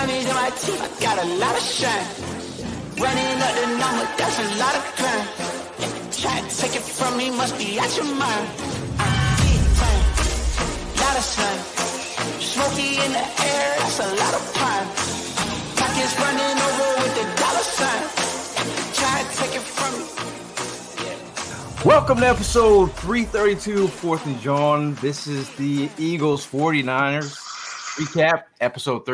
Diamonds in my teeth, I got a lot of shine. Running up the number, that's a lot of crime. Try to take it from me, must be out your mind. I'm big time, lot of slime. Smoky in the air, that's a lot of prime. Pockets running over with the dollar sign. Try to take it from me. Welcome to episode 332 Fourth and John. This is the Eagles 49ers recap, episode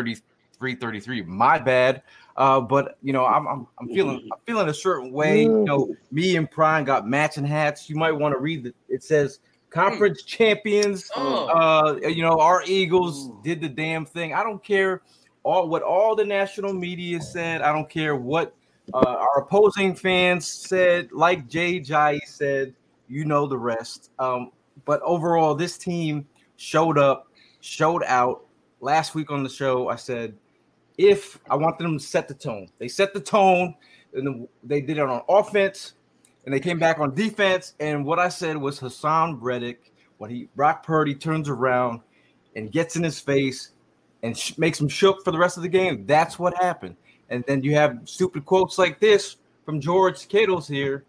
3333. My bad. Uh, but you know, I'm, I'm I'm feeling I'm feeling a certain way. You know, me and Prime got matching hats. You might want to read the it says conference champions. Oh. Uh, you know, our Eagles did the damn thing. I don't care all what all the national media said. I don't care what uh, our opposing fans said. Like Jay Jai said, you know the rest. Um, but overall, this team showed up, showed out. Last week on the show, I said if I want them to set the tone, they set the tone, and they did it on offense, and they came back on defense. And what I said was Haason Reddick, when he Brock Purdy turns around and gets in his face and sh- makes him shook for the rest of the game. That's what happened. And then you have stupid quotes like this from George Kittle's here.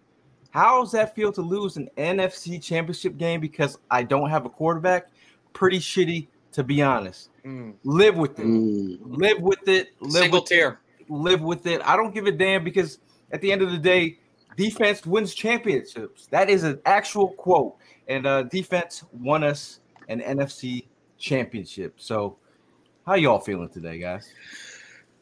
How does that feel to lose an NFC championship game because I don't have a quarterback? Pretty shitty, to be honest. Live with it. Live with it. Live Single with tier. live with it. I don't give a damn because at the end of the day, defense wins championships. That is an actual quote. And uh, defense won us an NFC championship. So, how y'all feeling today, guys?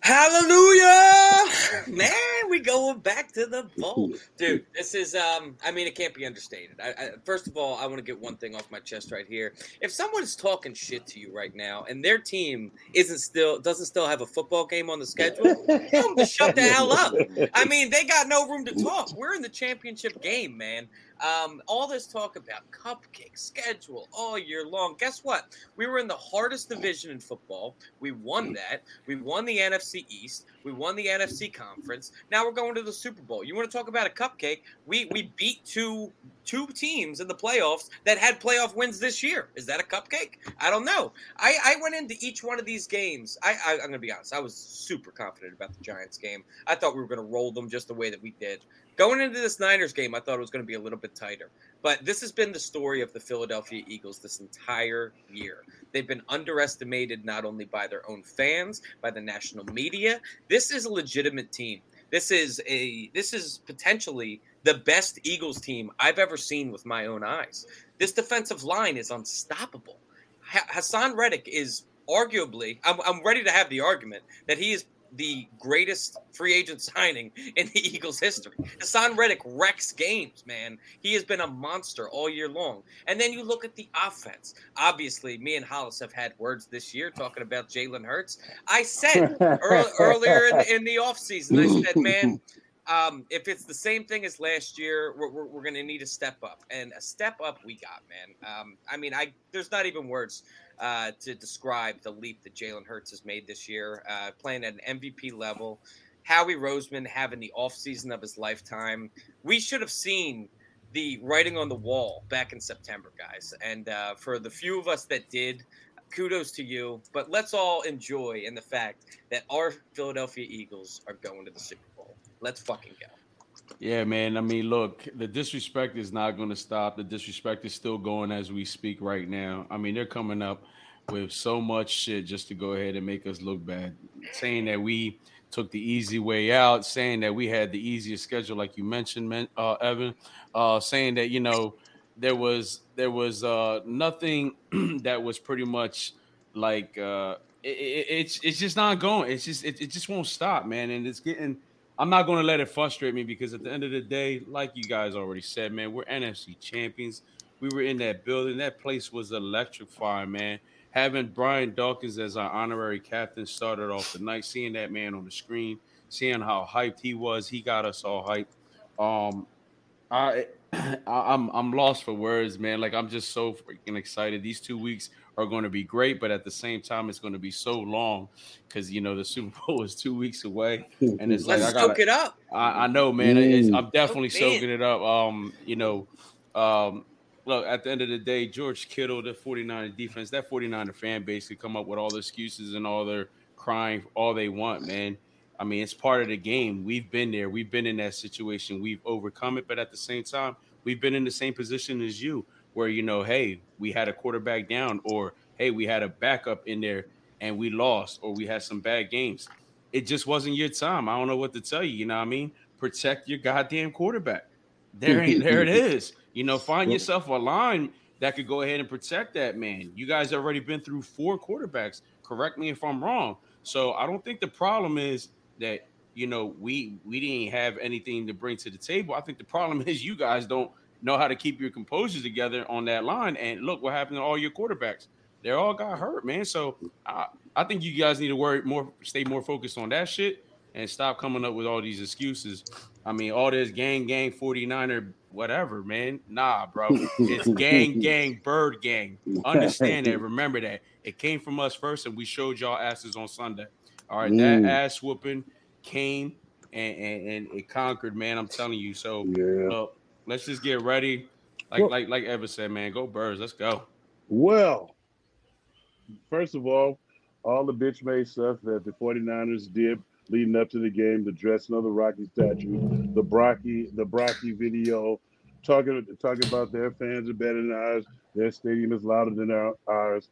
Hallelujah, man! We going back to the bowl, dude. This is, um, I mean, it can't be understated. I, I, first of all, I want to get one thing off my chest right here. If someone's talking shit to you right now, and their team isn't still doesn't still have a football game on the schedule, tell them to shut the hell up. I mean, they got no room to talk. We're in the championship game, man. Um, all this talk about cupcake schedule all year long. Guess what? We were in the hardest division in football. We won that. We won the NFC East. We won the NFC Conference. Now we're going to the Super Bowl. You want to talk about a cupcake? We we beat two two teams in the playoffs that had playoff wins this year. Is that a cupcake? I don't know. I, I went into each one of these games. I, I I'm gonna be honest. I was super confident about the Giants game. I thought we were gonna roll them just the way that we did. Going into this Niners game, I thought it was going to be a little bit tighter. But this has been the story of the Philadelphia Eagles this entire year. They've been underestimated not only by their own fans, by the national media. This is a legitimate team. This is a this is potentially the best Eagles team I've ever seen with my own eyes. This defensive line is unstoppable. Ha- Haason Reddick is arguably I'm, I'm ready to have the argument that he is the greatest free agent signing in the Eagles' history. Haason Reddick wrecks games, man. He has been a monster all year long. And then you look at the offense. Obviously, me and Hollis have had words this year talking about Jalen Hurts. I said ear- earlier in the, in the offseason, I said, man, um, if it's the same thing as last year, we're, we're, we're going to need a step up, and a step up we got, man. Um, I mean, I there's not even words uh, to describe the leap that Jalen Hurts has made this year, uh, playing at an MVP level. Howie Roseman having the offseason of his lifetime. We should have seen the writing on the wall back in September, guys. And uh, for the few of us that did, kudos to you. But let's all enjoy in the fact that our Philadelphia Eagles are going to the Super Bowl. Let's fucking go. Yeah, man. I mean, look, the disrespect is not going to stop. The disrespect is still going as we speak right now. I mean, they're coming up with so much shit just to go ahead and make us look bad, saying that we took the easy way out, saying that we had the easiest schedule, like you mentioned, uh, Evan, uh, saying that you know there was there was uh, nothing that was pretty much like uh, it, it, it's it's just not going. It's just it, it just won't stop, man, and it's getting. I'm not going to let it frustrate me because at the end of the day, like you guys already said, man, we're NFC champions. We were in that building. That place was electrifying, man. having Brian Dawkins as our honorary captain started off the night. Seeing that man on the screen, seeing how hyped he was, he got us all hyped. Um, I, I am I'm lost for words, man. Like I'm just so freaking excited. These two weeks are going to be great, but at the same time, it's going to be so long because you know the Super Bowl is two weeks away, and it's Let's like I gotta, soak it up. I, I know, man. It's, I'm definitely Oh, man. soaking it up. Um, you know, um, look, at the end of the day, George Kittle, the 49 defense, that 49er fan base could come up with all the excuses and all their crying all they want, man. I mean, it's part of the game. We've been there. We've been in that situation. We've overcome it, but at the same time, we've been in the same position as you, where you know, hey, we had a quarterback down, or hey, we had a backup in there and we lost, or we had some bad games. It just wasn't your time. I don't know what to tell you. You know what I mean? Protect your goddamn quarterback. There, ain't- there it is. You know, find yourself a line that could go ahead and protect that man. You guys already been through four quarterbacks. Correct me if I'm wrong. So I don't think the problem is that you know we we didn't have anything to bring to the table. I think the problem is you guys don't know how to keep your composure together on that line. And look what happened to all your quarterbacks. They all got hurt, man. So I, I think you guys need to worry more, stay more focused on that shit and stop coming up with all these excuses. I mean, all this gang, gang, 49er, whatever, man. Nah, bro. It's gang, gang, bird gang. Understand that. Remember that. It came from us first, and we showed y'all asses on Sunday. All right, Mm. that ass whooping came and, and, and it conquered, man. I'm telling you. So Yeah. look, let's just get ready. Like Well- like like Ever said, man, go birds. Let's go. Well, first of all, all the bitch made stuff that the 49ers did leading up to the game, the dressing of the Rocky statue, the Brocky, the Brocky video, talking talking about their fans are better than ours, their stadium is louder than our, ours.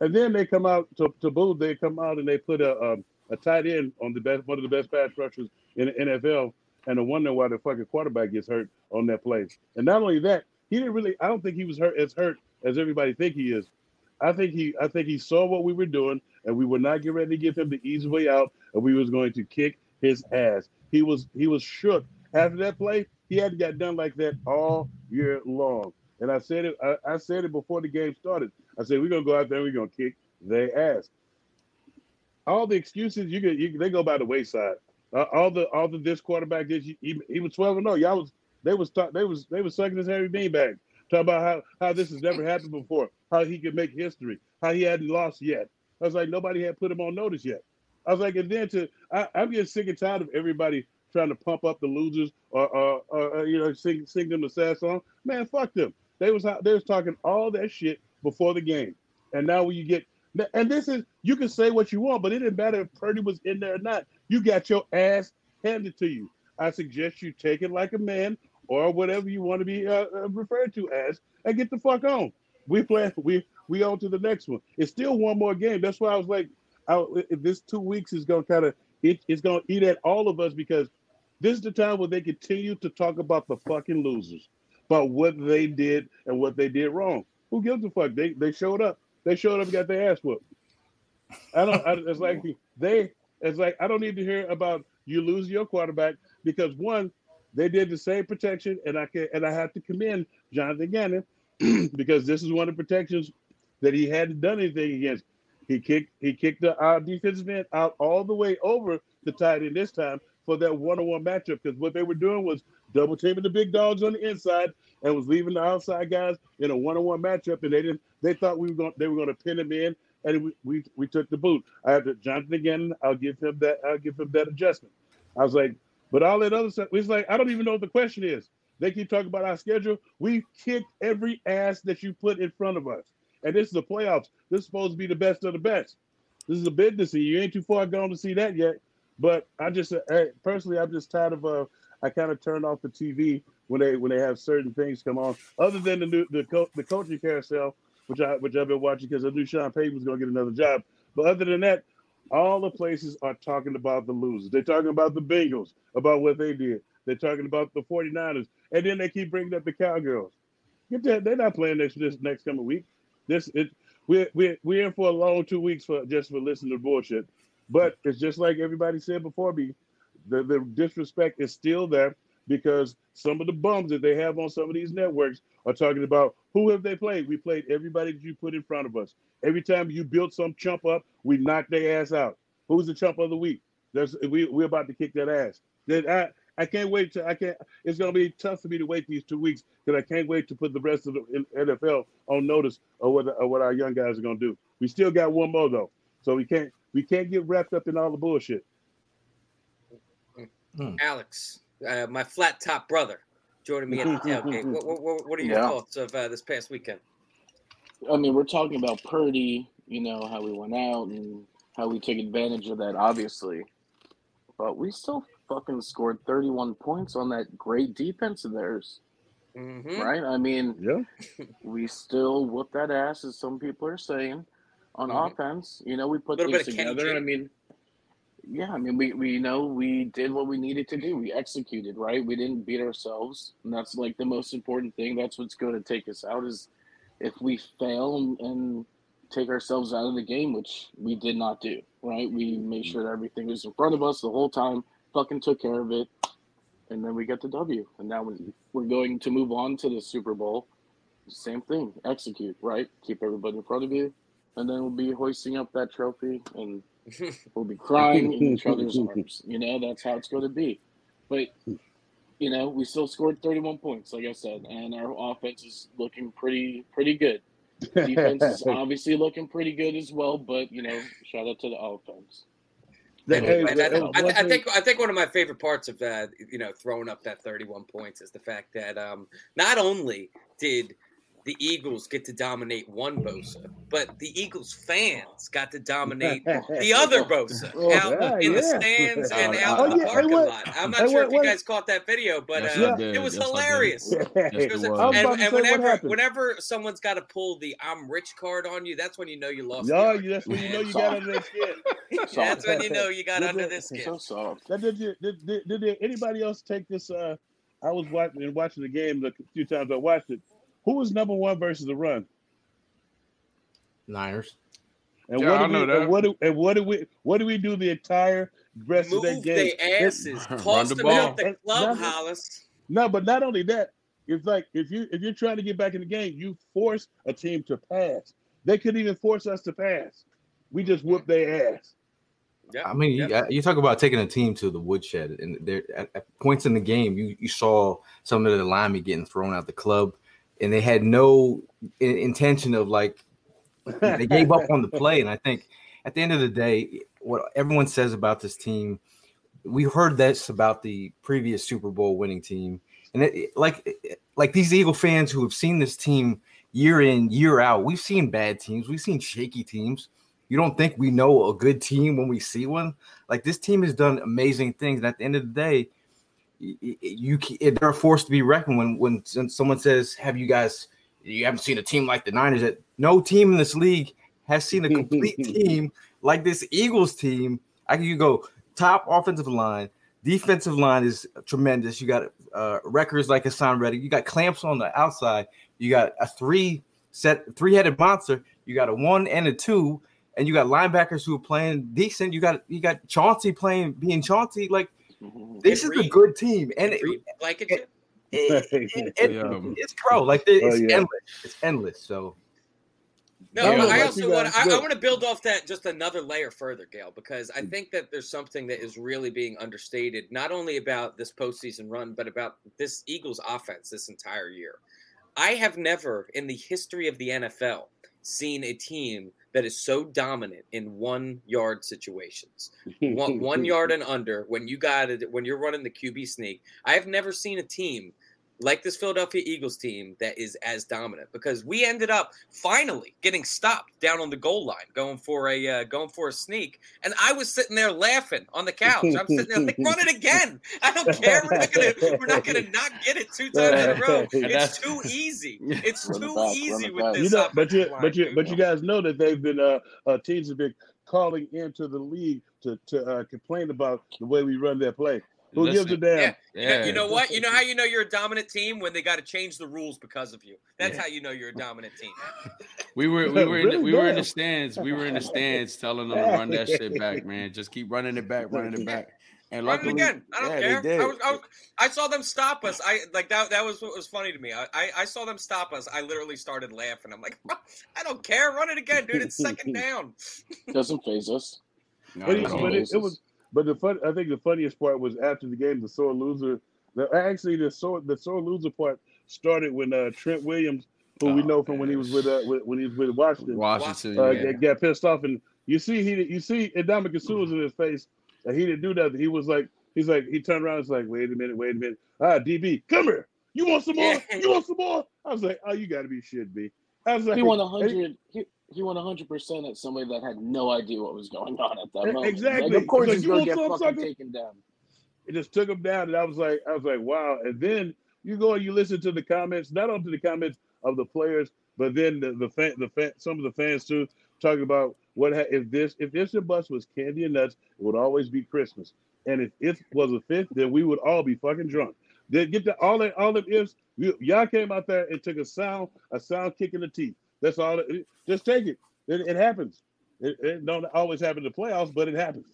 And then they come out to, to boot, they come out and they put a, a a tight end on the best one of the best pass rushers in the NFL and I wonder why the fucking quarterback gets hurt on that play. And not only that, he didn't really I don't think he was hurt as hurt as everybody think he is. I think he I think he saw what we were doing and we were not getting ready to give him the easy way out and we was going to kick his ass. He was he was shook after that play. He hadn't got done like that all year long. And I said it I, I said it before the game started. I said we're gonna go out there and we're gonna kick their ass. All the excuses you get you, they go by the wayside. Uh, all the all the this quarterback did he, he, was 12 and 0. Y'all was they was talk, they was they was sucking his Harry Beanbag. Talk about how how this has never happened before, how he could make history, how he hadn't lost yet. I was like, nobody had put him on notice yet. I was like, and then to I, I'm getting sick and tired of everybody trying to pump up the losers or, or, or, or, you know sing sing them a sad song. Man, fuck them. They was they was talking all that shit before the game, and now when you get and this is you can say what you want, but it didn't matter if Purdy was in there or not. You got your ass handed to you. I suggest you take it like a man or whatever you want to be uh, uh, referred to as, and get the fuck on. We play. We we on to the next one. It's still one more game. That's why I was like, I, this two weeks is gonna kind of it, it's gonna eat at all of us because this is the time where they continue to talk about the fucking losers, about what they did and what they did wrong. Who gives a fuck? They they showed up. They showed up got their ass whooped. I don't. I, it's like they. It's like I don't need to hear about you lose your quarterback because one, they did the same protection, and I can and I have to commend Jonathan Gannon because this is one of the protections that he hadn't done anything against. He kicked he kicked the uh, defensive end out all the way over the tight end this time for that one-on-one matchup because what they were doing was double teaming the big dogs on the inside and was leaving the outside guys in a one-on-one matchup and they didn't they thought we were going they were going to pin him in and we, we we took the boot. I had to Jonathan Gannon. I'll give him that. I'll give him that adjustment. I was like, but all that other stuff. It's like I don't even know what the question is. They keep talking about our schedule. We kicked every ass that you put in front of us, and this is the playoffs. This is supposed to be the best of the best. This is a business. and You ain't too far gone to see that yet. But I just uh, personally, I'm just tired of. Uh, I kind of turned off the TV when they when they have certain things come on. Other than the new the co- the coaching carousel, which I which I've been watching because I knew Sean Payton was going to get another job. But other than that, all the places are talking about the losers. They're talking about the Bengals, about what they did. They're talking about the 49ers, and then they keep bringing up the Cowgirls. Get that? They're not playing next this next coming week. This it we're we're we're in for a long two weeks for just for listening to bullshit. But it's just like everybody said before me, the, the disrespect is still there. Because some of the bums that they have on some of these networks are talking about who have they played? We played everybody that you put in front of us. Every time you built some chump up, we knocked their ass out. Who's the chump of the week? We we're about to kick that ass. Then I I can't wait to I can't. It's gonna be tough for me to wait these two weeks because I can't wait to put the rest of the NFL on notice of what of what our young guys are gonna do. We still got one more though, so we can't we can't get wrapped up in all the bullshit. Alex, uh, my flat top brother, joining me at the tailgate. What, what, what are your Yeah. thoughts of uh, this past weekend? I mean, we're talking about Purdy, you know, how we went out and how we took advantage of that, obviously. But we still fucking scored 31 points on that great defense of theirs, Mm-hmm. right? I mean, Yeah, we still whoop that ass, as some people are saying, on Mhm. offense. You know, we put Little things bit of Kenny together. G. I mean, yeah, I mean, we, we know we did what we needed to do. We executed, right? We didn't beat ourselves, and that's like the most important thing. That's what's going to take us out is if we fail and, take ourselves out of the game, which we did not do, right? We made sure everything was in front of us the whole time, fucking took care of it, and then we got the W. And now we- we're going to move on to the Super Bowl. Same thing, execute, right? Keep everybody in front of you, and then we'll be hoisting up that trophy and we'll be crying in each other's arms. You know, that's how it's going to be. But, you know, we still scored 31 points, like I said, and our offense is looking pretty, pretty good. Defense is obviously looking pretty good as well, but, you know, shout out to the offense. That- And, and I, I- I think I think one of my favorite parts of that, you know, throwing up that 31 points is the fact that um, not only did the Eagles get to dominate one Bosa, but the Eagles fans got to dominate the other Bosa Oh, out yeah, in the yeah. stands and Oh, out in the hey, parking what- lot. I'm not hey, sure what- if you guys caught that video, but Yes, uh, I it was Yes, hilarious. Yes, It it was- was. And and whenever whenever someone's got to pull the "I'm rich" card on you, that's when you know you lost. the No, that's when you know you got under that skin. that's when you know you got Did under this skin. So soft. Did, you, did, did, did anybody else take this? Uh, I was watching watching the game the few times I watched it. Who was number one versus the run? Niners. And Yeah, what I did know we, that. And what do, and what do we what do we do the entire rest of that game? their asses, Run toss the them ball. out the club, nothing- Hollis. No, but not only that, it's like if you if you're trying to get back in the game, you force a team to pass. They couldn't even force us to pass. We just whooped their ass. Yeah, I mean, you, yeah. you talk about taking a team to the woodshed, and there at, at points in the game, you you saw some of the linemen getting thrown out the club, and they had no intention of like they gave up on the play. And I think at the end of the day, what everyone says about this team, we heard this about the previous Super Bowl winning team, and it- like like these Eagle fans who have seen this team year in year out, we've seen bad teams, we've seen shaky teams. You don't think we know a good team when we see one? Like this team has done amazing things, and at the end of the day, y- y- you they're forced to be reckoned when when someone says, "Have you guys? You haven't seen a team like the Niners?" That no team in this league has seen a complete team like this Eagles team. I can you go top offensive line, defensive line is tremendous. You got uh, records like Haason Reddick. You got clamps on the outside. You got a three set three headed monster. You got a one and a two, and you got linebackers who are playing decent. You got you got Chauncey playing being Chauncey. Like Mm-hmm. this is a good team, and it, Reed Blankenship. it- it- it- Yeah. it's pro. Like oh, it's Oh, yeah. endless. It's endless. So No, Yeah, but I also want guys I, I want to build off that just another layer further, Gail, because I think that there's something that is really being understated, not only about this postseason run, but about this Eagles offense this entire year. I have never in the history of the NFL seen a team that is so dominant in one yard situations. One, one yard and under when you got it when you're running the QB sneak. I have never seen a team like this Philadelphia Eagles team that is as dominant because we ended up finally getting stopped down on the goal line going for a uh, going for a sneak and I was sitting there laughing on the couch. I'm sitting there like run it again. I don't care. We're not gonna we're not gonna not get it two times in a row. It's too easy. It's too back, easy with this. you know, but you, but you, but you guys know that they've been uh, uh teams have been calling into the league to to uh, complain about the way we run their play. Who gives a damn? Yeah. You know, you know what? You know how you know you're a dominant team when they got to change the rules because of you. That's Yeah. how you know you're a dominant team. We were we were in the, Really we were in the stands. We were in the stands telling them to run that shit back, man. Just keep running it back, running it back. And Run it luckily, again. I don't yeah, care. they did. I, was, I, was, I saw them stop us. I like that. That was what was funny to me. I, I, I saw them stop us. I literally started laughing. I'm like, I don't care. Run it again, dude. It's second down. Doesn't phase us. No, But, it, no, no. but it, it was, but the fun. I think the funniest part was after the game, the sore loser. The, actually, the sore the sore loser part started when uh, Trent Williams, who we Oh, know from when he was with uh, with- when he was with Washington, Washington. uh, yeah. got- got pissed off, and you see he you see Ndamukong Suh was in his face, and he didn't do nothing. He was like he's like he turned around, and was like, wait a minute, wait a minute, ah DB, come here, you want some more? You want some more? I was like, oh, you got to be shit, B. I was like, He won a hundred. He, he went hundred percent at somebody that had no idea what was going on at that moment. exactly. Like, of course, Like, he's gonna get fucking sucker? taken down. it just took him down, and I was like, I was like, wow. And then you go and you listen to the comments, not only the comments of the players, but then the the fan, the fan, some of the fans too, talking about what ha- if this if this and bus was candy and nuts, it would always be Christmas. And if it was a fifth, then we would all be fucking drunk. Then get the all that all the ifs. Y'all came out there and took a sound a sound kick in the teeth. That's all. It, just take it. It, it happens. It, it don't always happen in the playoffs, but it happens.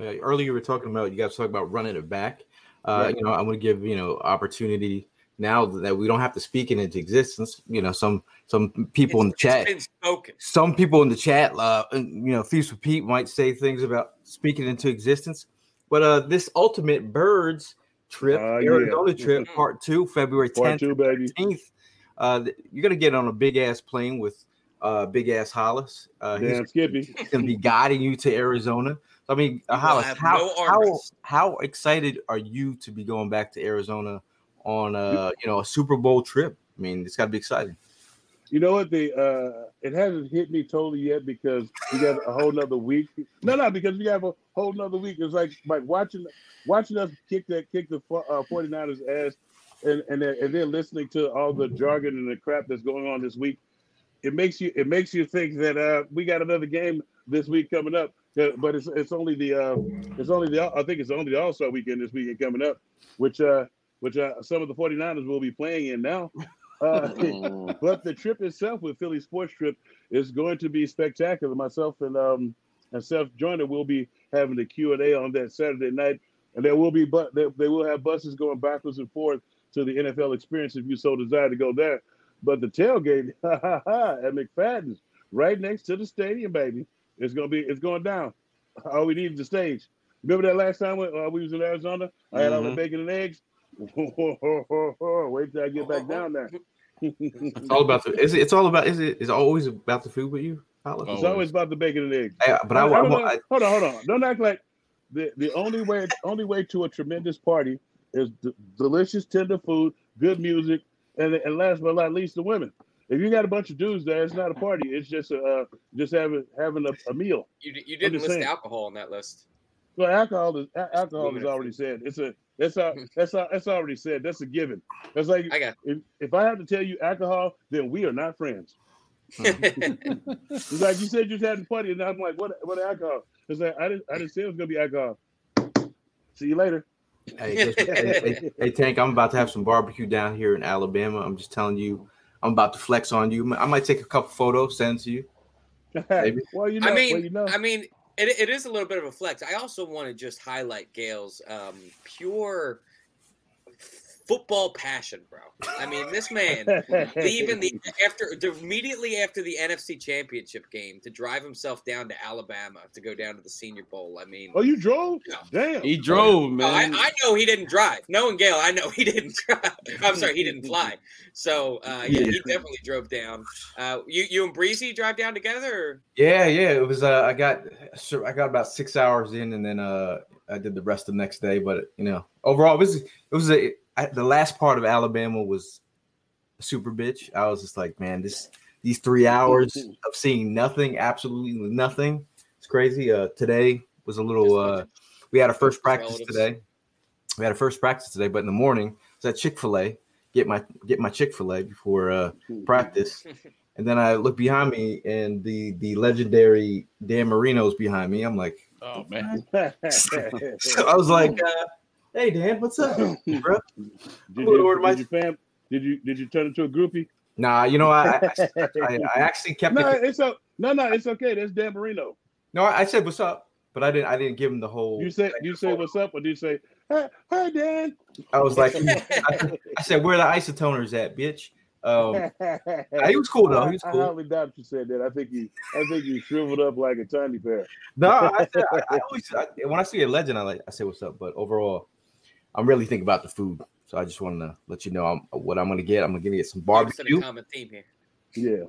Uh, earlier, we were talking about you guys talk about running it back. Uh, Right. You know, I'm going to give you know opportunity now that we don't have to speak it into existence. You know, some some people in the It's- chat, been some people in the chat, uh, you know, Feast with Pete might say things about speaking into existence. But uh, this ultimate birds trip, Uh, yeah. Arizona trip, part two, February Part 10th, two, baby. 15th. Uh, you're gonna get on a big ass plane with uh, big ass Hollis. Uh, he's Damn Skippy. going to be guiding you to Arizona. I mean, uh, Hollis, how, no how how excited are you to be going back to Arizona on uh you know a Super Bowl trip? I mean, it's got to be exciting. You know what? The uh, it hasn't hit me totally yet because we got a whole nother week. No, no, because we have a whole nother week. It's like like watching watching us kick that kick the fo- uh, 49ers ass, and and then, and then listening to all the jargon and the crap that's going on this week. It makes you it makes you think that uh, we got another game this week coming up. Uh, But it's it's only the uh, it's only the I think it's only the All Star weekend this weekend coming up, which uh which uh, some of the 49ers will be playing in now. Uh, but the trip itself with Philly Sports Trip is going to be spectacular. Myself and um and Seth Joyner will be having the Q and A on that Saturday night, and there will be but they, they will have buses going backwards and forth to the NFL experience if you so desire to go there. But the tailgate at McFadden's, right next to the stadium, baby, it's gonna be it's going down. All we need is the stage. Remember that last time when uh, we was in Arizona? I had all the Mhm. bacon and eggs. Wait till I get back down there. It's all about the. Is it, it's all about. Is it? Is it always about the food with you, Hollis? It's always about the bacon and eggs. I- but I, I, I don't want- know- I, hold on, hold on. Don't act like the, the only way only way to a tremendous party is d- delicious, tender food, good music, and and last but not least, the women. If you got a bunch of dudes there, it's not a party. It's just a uh, just having having a, a meal. You, you didn't list saying. alcohol on that list. Well, alcohol is a- alcohol is already said. It's a that's a, that's that's already said. That's a given. That's like I got. if, if I have to tell you alcohol, then we are not friends. It's like you said you just had a party, and I'm like, what what alcohol? It's like I didn't I didn't say it was gonna be alcohol. See you later. Hey, just- hey, hey, hey, Tank, I'm about to have some barbecue down here in Alabama. I'm just telling you, I'm about to flex on you. I might take a couple photos, send to you. Maybe. well, you know, I mean, well, you know. I mean, it, it is a little bit of a flex. I also want to just highlight Gail's um, pure football passion, bro. I mean, this man, even the after the, immediately after the NFC Championship game, to drive himself down to Alabama to go down to the Senior Bowl. I mean, oh, you drove? Yeah. Damn. He drove, Oh, I, man. I know he didn't drive. No, and Gail, I know he didn't drive. I'm sorry, he didn't fly. So uh, yeah, he definitely drove down. Uh, you you and Breezy drive down together? Or? Yeah, yeah. It was. Uh, I got. I got about six hours in, and then uh, I did the rest the next day. But you know, overall, it was. It was a. I, the last part of Alabama was super bitch. I was just like, man, this these three hours of seeing nothing, absolutely nothing. It's crazy. Uh, today was a little. Uh, we had a first practice today. We had a first practice today, but in the morning, I was at Chick Fil A. Get my get my Chick Fil A before uh, practice. And then I look behind me, and the the legendary Dan Marino's behind me. I'm like, oh man. I was like, uh, "Hey Dan, what's up, bro?" did, you, order my- did you fam? Did you did you turn into a groupie? Nah, you know, I I, I, I actually kept no, it. it's o- no, no, it's okay. That's Dan Marino. No, I said, "What's up?" but I didn't. I didn't give him the whole. You say you say what's up, or do you say hi, hi Dan? I was like, I, I said, "Where the isotoners at, bitch?" Um, he was cool though. He was cool. I cool. hardly doubt you said that. I think he I think he shriveled up like a tiny bear. No, I, said, I, I always I, when I see a legend, I like I say what's up. But overall, I'm really thinking about the food. So I just want to let you know I'm, what I'm gonna get. I'm gonna get some Noticing barbecue. common theme here. Yeah.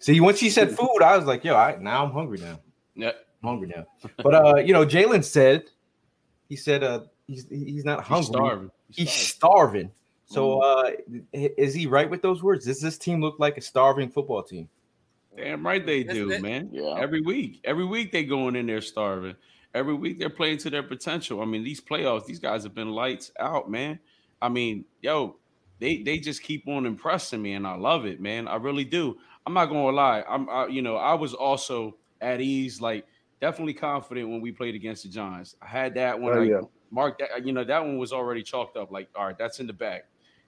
See, once she said food, I was like, yo, I, now I'm hungry now. Yeah. I'm hungry now. But uh, you know, Jalen said he said uh he's he's not hungry. He's starving. He's starving. So uh is he right with those words? Does this team look like a starving football team? Damn right they do, man. Yeah. Every week, every week they going in there starving. Every week they're playing to their potential. I mean, these playoffs, these guys have been lights out, man. I mean, yo, they they just keep on impressing me, and I love it, man. I really do. I'm not gonna lie. I'm, I, you know, I was also at ease, like definitely confident when we played against the Giants. I had that when Oh, yeah. marked that. You know, that one was already chalked up. Like, all right, that's in the bag.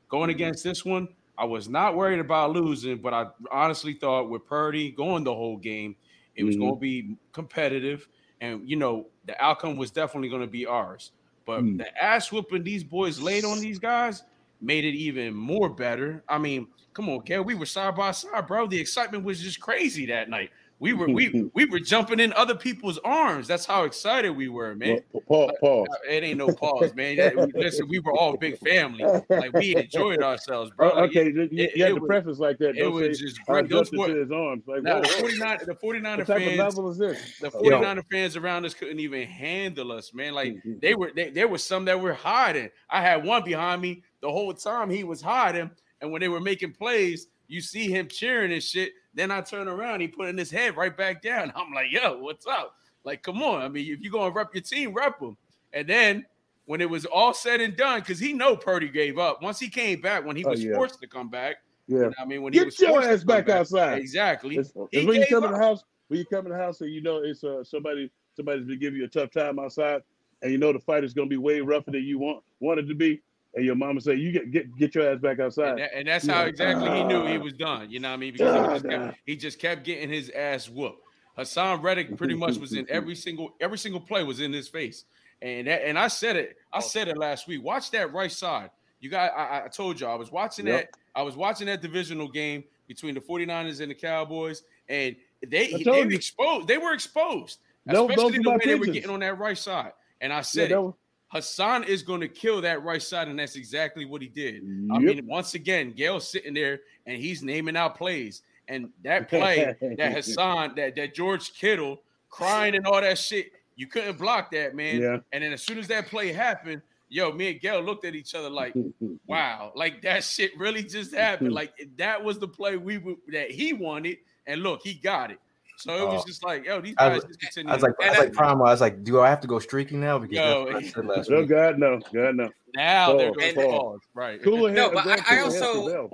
Going against this one, I was not worried about losing, but I honestly thought with Purdy going the whole game, it was Mhm. going to be competitive, and you know the outcome was definitely going to be ours. But Mm. the ass whooping these boys laid on these guys made it even more better. I mean, come on, Gail, we were side by side, bro. The excitement was just crazy that night. We were we we were jumping in other people's arms. That's how excited we were, man. Paul, pause. It ain't no pause, man. We- Listen, we were all big family. Like we enjoyed ourselves, bro. Oh, Like, okay, you, you it- it to was- preface like that. it Don't was just great. Those were- his arms. Like, Now, whoa, the whoa. 49 the 49er What type of fans, level is this? the Oh, 49er fans around us couldn't even handle us, man. Like Mhm. they were they, there were some that were hiding. I had one behind me the whole time he was hiding, and when they were making plays, you see him cheering and shit. Then I turn around, he putting his head right back down. I'm like, yo, what's up? Like, come on. I mean, if you're gonna rep your team, rep them. And then when it was all said and done, because he know Purdy gave up. Once he came back, when he Oh, was yeah. forced to come back, yeah. you know I mean, when he was your forced ass come back outside. Exactly. It's, it's when you come in the house, when you come in the house and you know it's uh, somebody somebody's been giving you a tough time outside, and you know the fight is gonna be way rougher than you want wanted to be, and your mama say you get get get your ass back And, outside. that- and that's Yeah. how exactly he knew he ah. was done. You know what I mean? Because he, ah, just kept, he just kept getting his ass whooped. Haason Reddick pretty much was in every single every single play was in his face. And that, and I said it, I oh. said it last week. Watch that right side. You got I, I told you I was watching Yep. that. I was watching that divisional game between the 49ers and the Cowboys, and they they you. exposed. They were exposed, those especially the way they were getting on that right side. And I said was- Haason is going to kill that right side, and that's exactly what he did. I mean, once again, Gail's sitting there and he's naming out plays. And that play that Haason, that, that George Kittle crying and all that shit, you couldn't block that, man. Yeah. And then as soon as that play happened, yo, me and Gail looked at each other like, wow, like that shit really just happened. Like that was the play we that he wanted. And look, he got it. So it was Oh. just like, yo, these I was- just continue. I was like, I was like prime. I was like, do I have to go streaking now? Because Yo. I said last Oh week. God, no, God, no. now they're Pause, going to pause. pause. Right. Cooler No, but I- I also-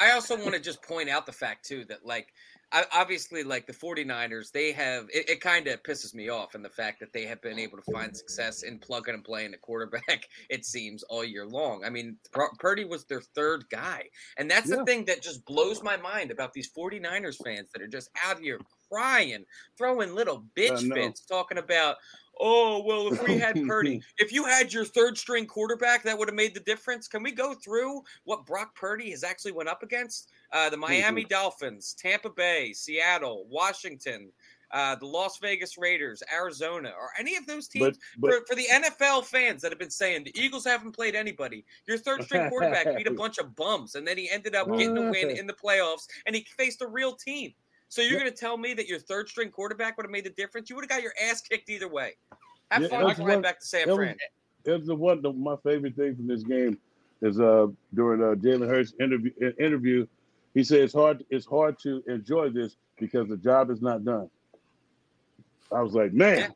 I also want to just point out the fact too that like I, obviously like the 49ers they have it, it kind of pisses me off in the fact that they have been able to find success in plugging and playing a quarterback it seems all year long. I mean Purdy was their third guy and that's Yeah. the thing that just blows my mind about these 49ers fans that are just out here crying throwing little bitch know. fits talking about Oh well, if we had Purdy, if you had your third string quarterback, that would have made the difference. Can we go through what Brock Purdy has actually went up against? Uh, the Miami Dolphins, Tampa Bay, Seattle, Washington, uh, the Las Vegas Raiders, Arizona, or any of those teams. But but for, for the NFL fans that have been saying the Eagles haven't played anybody, your third string quarterback beat a bunch of bums, and then he ended up getting a win in the playoffs, and he faced a real team. So you're Yeah. going to tell me that your third string quarterback would have made the difference? You would have got your ass kicked either way. Have Yeah, fun that's flying one- back to San that was- Fran. it was the one the, my favorite thing from this game is uh during uh Jalen Hurts interview uh, interview, he said it's hard it's hard to enjoy this because the job is not done. I was like, man,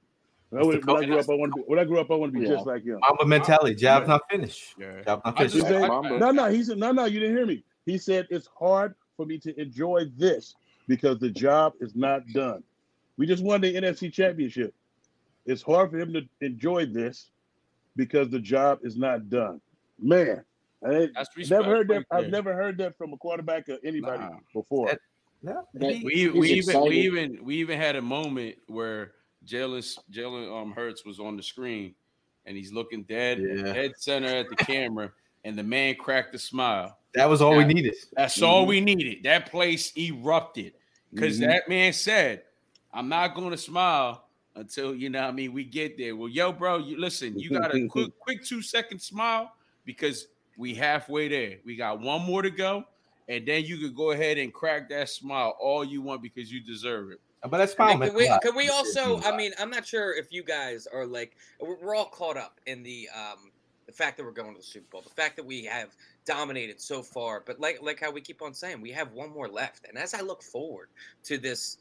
when I, That's the when I grew up, I want to be when I grew up, I want to be Yeah. just like him. Mamba mentality. Job's not finished. Yeah. Job's not finished. He said, no, no, he said, no, no, you didn't hear me. He said it's hard for me to enjoy this because the job is not done. We just won the NFC championship. It's hard for him to enjoy this because the job is not done. Man, I That's never heard that. I've never heard that from a quarterback or anybody Nah. before. That- No, That- we we even we even we even had a moment where Jalen Jalen um Hurts was on the screen, and he's looking dead Yeah. dead center at the camera, and the man cracked a smile. That was all we needed. That's all we needed. That place erupted because Mhm. that man said, "I'm not going to smile until you know. what I mean, we get there." Well, yo, bro, you listen. You got a quick, quick two second smile because we halfway there. We got one more to go, and then you could go ahead and crack that smile all you want because you deserve it. But that's Hey, fine. can we, can we also? I mean, I'm not sure if you guys are like we're, we're all caught up in the um the fact that we're going to the Super Bowl, the fact that we have dominated so far, but like like how we keep on saying, we have one more left. And as I look forward to this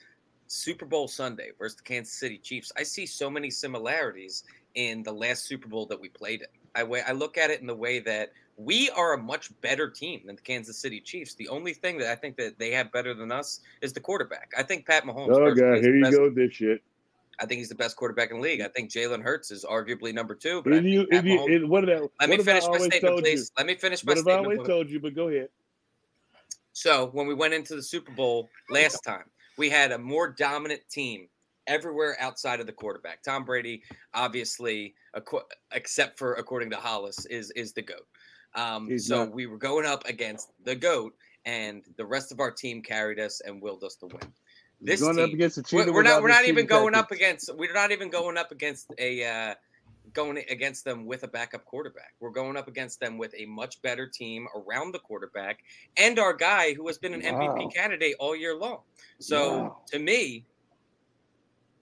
Super Bowl Sunday versus the Kansas City Chiefs, I see so many similarities in the last Super Bowl that we played in. I way I look at it in the way that we are a much better team than the Kansas City Chiefs. The only thing that I think that they have better than us is the quarterback. I think Pat Mahomes. Oh god, here you best- go with this shit. I think he's the best quarterback in the league. I think Jalen Hurts is arguably number two. But If you, if you, Mahomes- what I, let me what I finish my statement, please. Let me finish my What have I always told you? But go ahead. So when we went into the Super Bowl last time, we had a more dominant team everywhere outside of the quarterback. Tom Brady, obviously, except for according to Hollis, is is the goat. Um, so not. we were going up against the goat, and the rest of our team carried us and willed us to win. This going up against the we're, cheater we're not we're not even going up against we're not even going up against a uh, going against them with a backup quarterback. We're going up against them with a much better team around the quarterback and our guy who has been an Wow. MVP candidate all year long. So Wow. to me,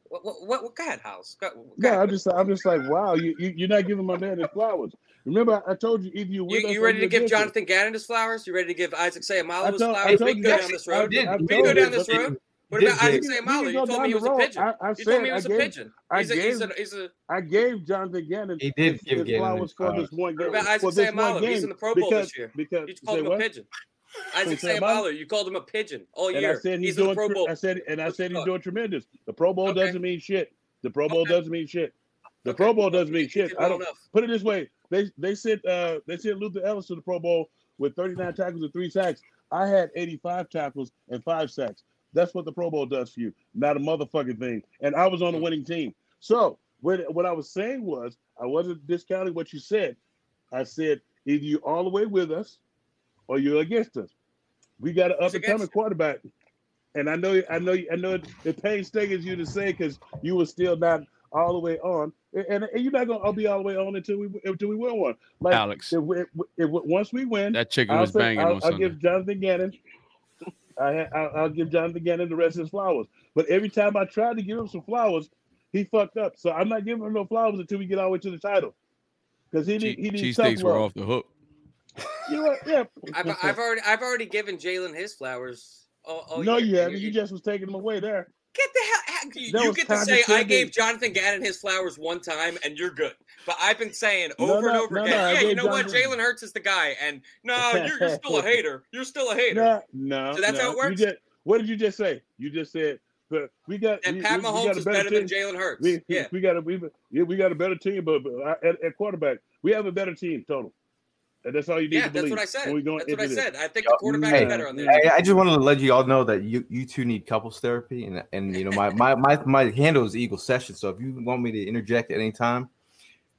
what what, what, what go ahead, House? Go, go No, ahead. I'm just, I'm just like, wow, you, you, you're not giving my man his flowers. Remember, I, I told you either you with You, us you ready to give against us. Jonathan Gannon his flowers? You ready to give Isaac Seumalo I his told- I flowers? told We can go down this road. did. We can go down this road. What about Isaac We can Seumalo? go You told me he was a road. pigeon. I, I You told me he I was a gave, pigeon. I He's a, he's gave- a, he's a I gave Jonathan Gannon. He did his, give his Gannon flowers for this one game. What about Isaac this one Seumalo? He's in the Pro Bowl this year. Because You called him a pigeon. Isaac Say what? Seumalo, you called him a pigeon all And year. I said he's, he's in the doing. Pro Bowl. I said, and I said he's doing tremendous. The Pro Bowl doesn't mean shit. The Pro Bowl doesn't mean shit. The Pro Bowl doesn't mean shit. I don't enough. put it this way. They they sent uh they sent Luther Ellis to the Pro Bowl with 39 tackles and three sacks. I had 85 tackles and five sacks. That's what the Pro Bowl does for you, not a motherfucking thing. And I was on the winning team. So what what I was saying was I wasn't discounting what you said. I said either you're all the way with us or you're against us. We got an up and coming quarterback. And I know, I know, I know. It, it painstaking you to say because you were still not all the way on, and, and, and you're not gonna all be all the way on until we until we win one. Like Alex, if, we- if, if, once we win, that chicken I'll, was say, banging I'll, on I'll Sunday. give Jonathan Gannon. I, I'll, I'll give Jonathan Gannon the rest of his flowers. But every time I tried to give him some flowers, he fucked up. So I'm not giving him no flowers until we get all the way to the title. Because he need he needs tough Cheesesteaks were off the hook. You know what? Yeah. I've, I've already I've already given Jalen his flowers. All, all no, year. you haven't. You just was taking them away there. Get the hell. You, you get to say I gave Jonathan Gannon his flowers one time and you're good. But I've been saying No, over and over no, again, no, yeah, you gave know what? Jonathan- Jalen Hurts is the guy. And no, you're, you're still a hater. You're still a hater. No, no. So that's no. how it works? Just, what did you just say? You just said, but we got And we, Pat we- we Mahomes got a is better than team. Jalen Hurts. We, yeah. we got a we, yeah, we got a better team, but, but uh, at, at quarterback, we have a better team total. And that's all you need Yeah, to that's what I said. when we go That's what I this. said. I think the quarterback Hey, is better on there. I, I just wanted to let you all know that you you two need couples therapy, and and you know my my my, my handle is Eagle Session. So if you want me to interject at any time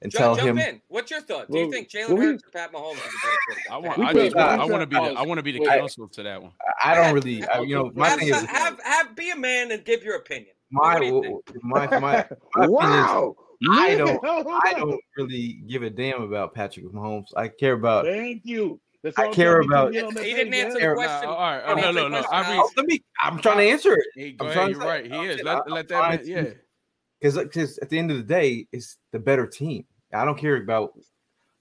and Ju- tell jump him, in. What's your thought? Do you think Jalen well, Hurts or Pat Mahomes is a better quarterback? I want. I just. I want to be. The, I- I want to be the I- counsel to that one. I don't really, I, you know, my have, thing is have, have be a man and give your opinion. my What do you think? my my, my opinion is wow. I don't- I don't really give a damn about Patrick Mahomes. I care about. Thank you. That's I all care about- get on that He didn't oh, answer the question. all right. Can no, answer no, no. I mean, Oh, let me. I'm trying to answer it. Hey, I'm trying You're say- right. He is. Let, let that man. Yeah. because because uh, at the end of the day, it's the better team. I don't care about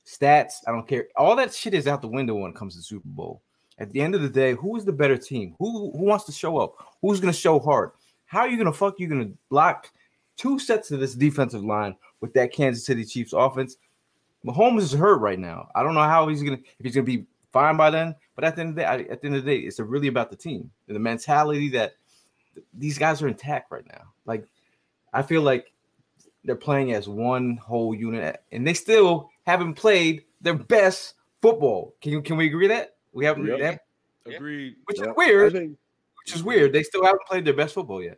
stats. I don't care. All that shit is out the window when it comes to Super Bowl. At the end of the day, who is the better team? Who who wants to show up? Who's gonna show hard? How are you gonna fuck? You gonna block two sets of this defensive line with that Kansas City Chiefs offense? Mahomes is hurt right now. I don't know how he's gonna if he's gonna be fine by then. But at the end of the day, I- at the end of the day, it's really about the team and the mentality that these guys are intact right now. Like I feel like they're playing as one whole unit, and they still haven't played their best football. Can you can we agree that we haven't? Yep. they haven't- Agreed. which Yeah, is weird. Think Which is weird. They still haven't played their best football yet.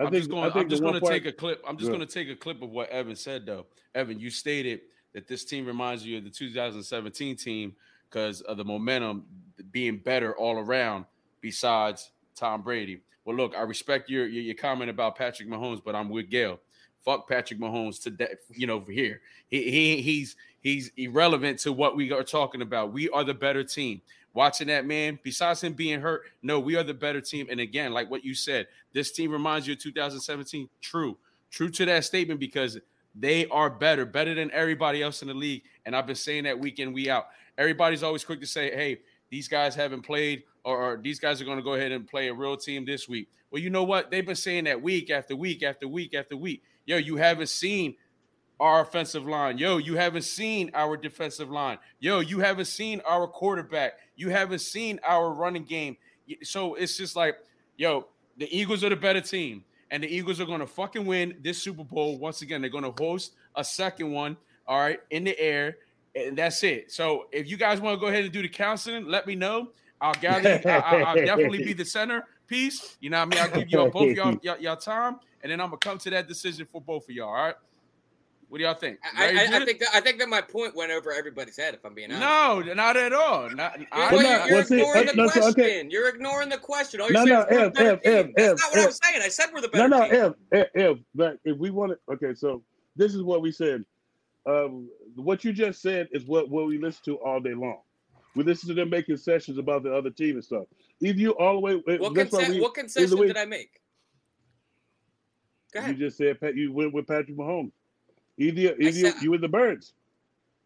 I I'm think, just going. I I'm just going to take a clip. I'm just Go going to take a clip of what Evan said, though. Evan, you stated that this team reminds you of the 2017 team because of the momentum being better all around. Besides Tom Brady. Well, look, I respect your your, your comment about Patrick Mahomes, but I'm with Gail. Fuck Patrick Mahomes today. you know, over here. He, he he's he's irrelevant to what we are talking about. We are the better team. Watching that man, besides him being hurt, no, we are the better team. And again, like what you said, this team reminds you of 2017. True, true to that statement because they are better, better than everybody else in the league. And I've been saying that week in, week out. Everybody's always quick to say, hey, these guys haven't played, or, or these guys are going to go ahead and play a real team this week. Well, you know what? They've been saying that week after week after week after week. Yo, you haven't seen our offensive line. Yo, you haven't seen our defensive line. Yo, you haven't seen our quarterback. You haven't seen our running game. So it's just like, yo, the Eagles are the better team, and the Eagles are going to fucking win this Super Bowl once again. They're going to host a second one, all right, in the air, and that's it. So if you guys want to go ahead and do the counseling, let me know. I'll gather. I, will definitely be the center piece. You know what I mean? I'll give y'all both y'all, y'all, y'all time, and then I'm gonna come to that decision for both of y'all. All right. What do y'all think? I, I, I think that I think that my point went over everybody's head. If I'm being honest. No, not at all. Not, I, Well, Well, you're, you're ignoring uh, the no, so, question. okay. You're ignoring the question. All No, you're no, saying is we're Ev, the better Ev, team. Ev, That's not what I Ev. was saying. I said we're the No, better no, team. if, if, if, but if we want to, okay, so this is what we said. Um, what you just said is what, what we listen to all day long. We listen to them making sessions about the other team and stuff. Either you all the way. What, that's why we- what concession way- did I make? Go You just said Pat, you went with Patrick Mahomes. Either, either you, with the Birds.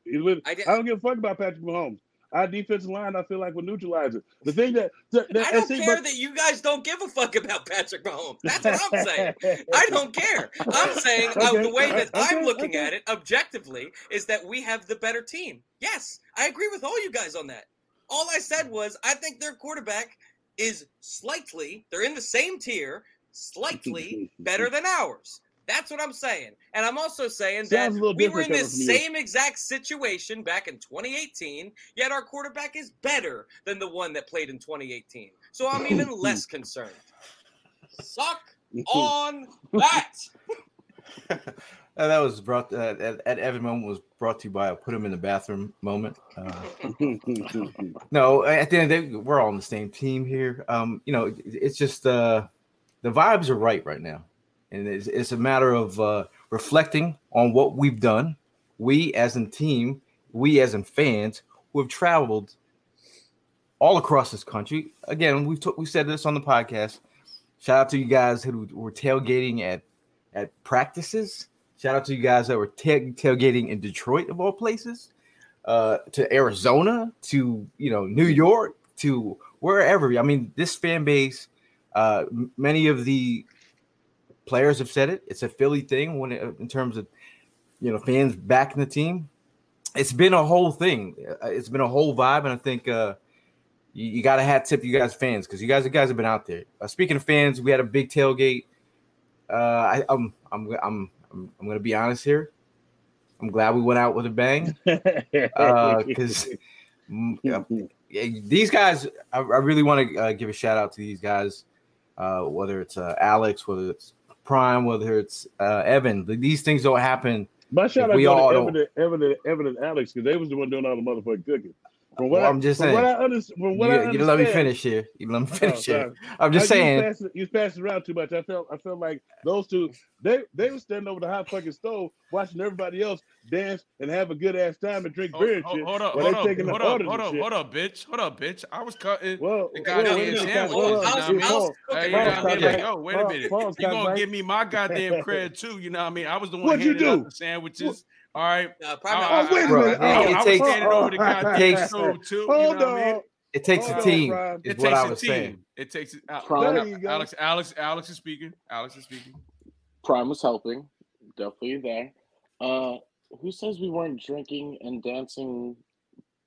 Either with, I I, don't give a fuck about Patrick Mahomes. Our defensive line, I feel like, will neutralize it. The thing that, that, that I don't see, care but- that you guys don't give a fuck about Patrick Mahomes. That's what I'm saying. I don't care. I'm saying uh, the way that okay, I'm looking okay. at it objectively is that we have the better team. Yes, I agree with all you guys on that. All I said was I think their quarterback is slightly, they're in the same tier, slightly better than ours. That's what I'm saying. And I'm also saying that Sounds a little we were in different this coming you. same exact situation back in 2018, yet our quarterback is better than the one that played in 2018. So I'm even less concerned. Suck on that. Uh, that was brought uh, at, at Evan moment was brought to you by a put him in the bathroom moment. Uh, no, at the end of the day, we're all on the same team here. Um, you know, it- it's just uh, the vibes are right right now, and it's, it's a matter of uh, reflecting on what we've done. We as a team, we as in fans who have traveled all across this country. Again, we've t- we said this on the podcast. Shout out to you guys who were tailgating at at practices. Shout out to you guys that were ta- tailgating in Detroit of all places, uh, to Arizona, to you know New York, to wherever. I mean, this fan base. Uh, many of the players have said it. It's a Philly thing when it, in terms of you know fans backing the team. It's been a whole thing. Uh, It's been a whole vibe, and I think uh, you, you got to hat tip you guys fans because you guys you guys have been out there. Uh, speaking of fans, we had a big tailgate. Uh, I, I'm I'm I'm I'm I'm gonna be honest here. I'm glad we went out with a bang because these guys, I, I really want to uh, give a shout out to these guys, uh, whether it's uh, Alex, whether it's Prime, whether it's uh, Evan. These things don't happen. My shout out we to all Evan, Evan, and- Evan and Alex because they was the one doing all the motherfucking cooking. From what Well, I, I'm just from saying. What I understand, from what you, I you let me finish here. You let me Oh, finish here. I'm just I- saying. You passed, it- you passed around too much. I felt I felt like those two they they were standing over the hot fucking stove watching everybody else dance and have a good ass time and drink Hold, beer and hold, shit. hold up, while hold up, taking the hold up, orders hold up, shit. hold up, bitch, hold up, bitch. I was cutting Well, the well, goddamn wait a minute, sandwiches. hold you know what I Pause, mean? Hey, you know what I mean? Like, yo, wait a minute. pause, You gonna give me my goddamn cred too? You know what I mean? I was the one What'd you handing out do? the sandwiches. All right. Uh, I, probably I, Oh, wait a I- minute. I, I, It I was takes- over the oh, goddamn takes- stove too. You Hold know what I mean? on. It takes Hold a team. Brian. Is It what takes I a was team. saying. It takes Al- Prime. There you go. Alex, Alex, Alex is speaking. Alex is speaking. Prime was helping, definitely there. Uh, who says we weren't drinking and dancing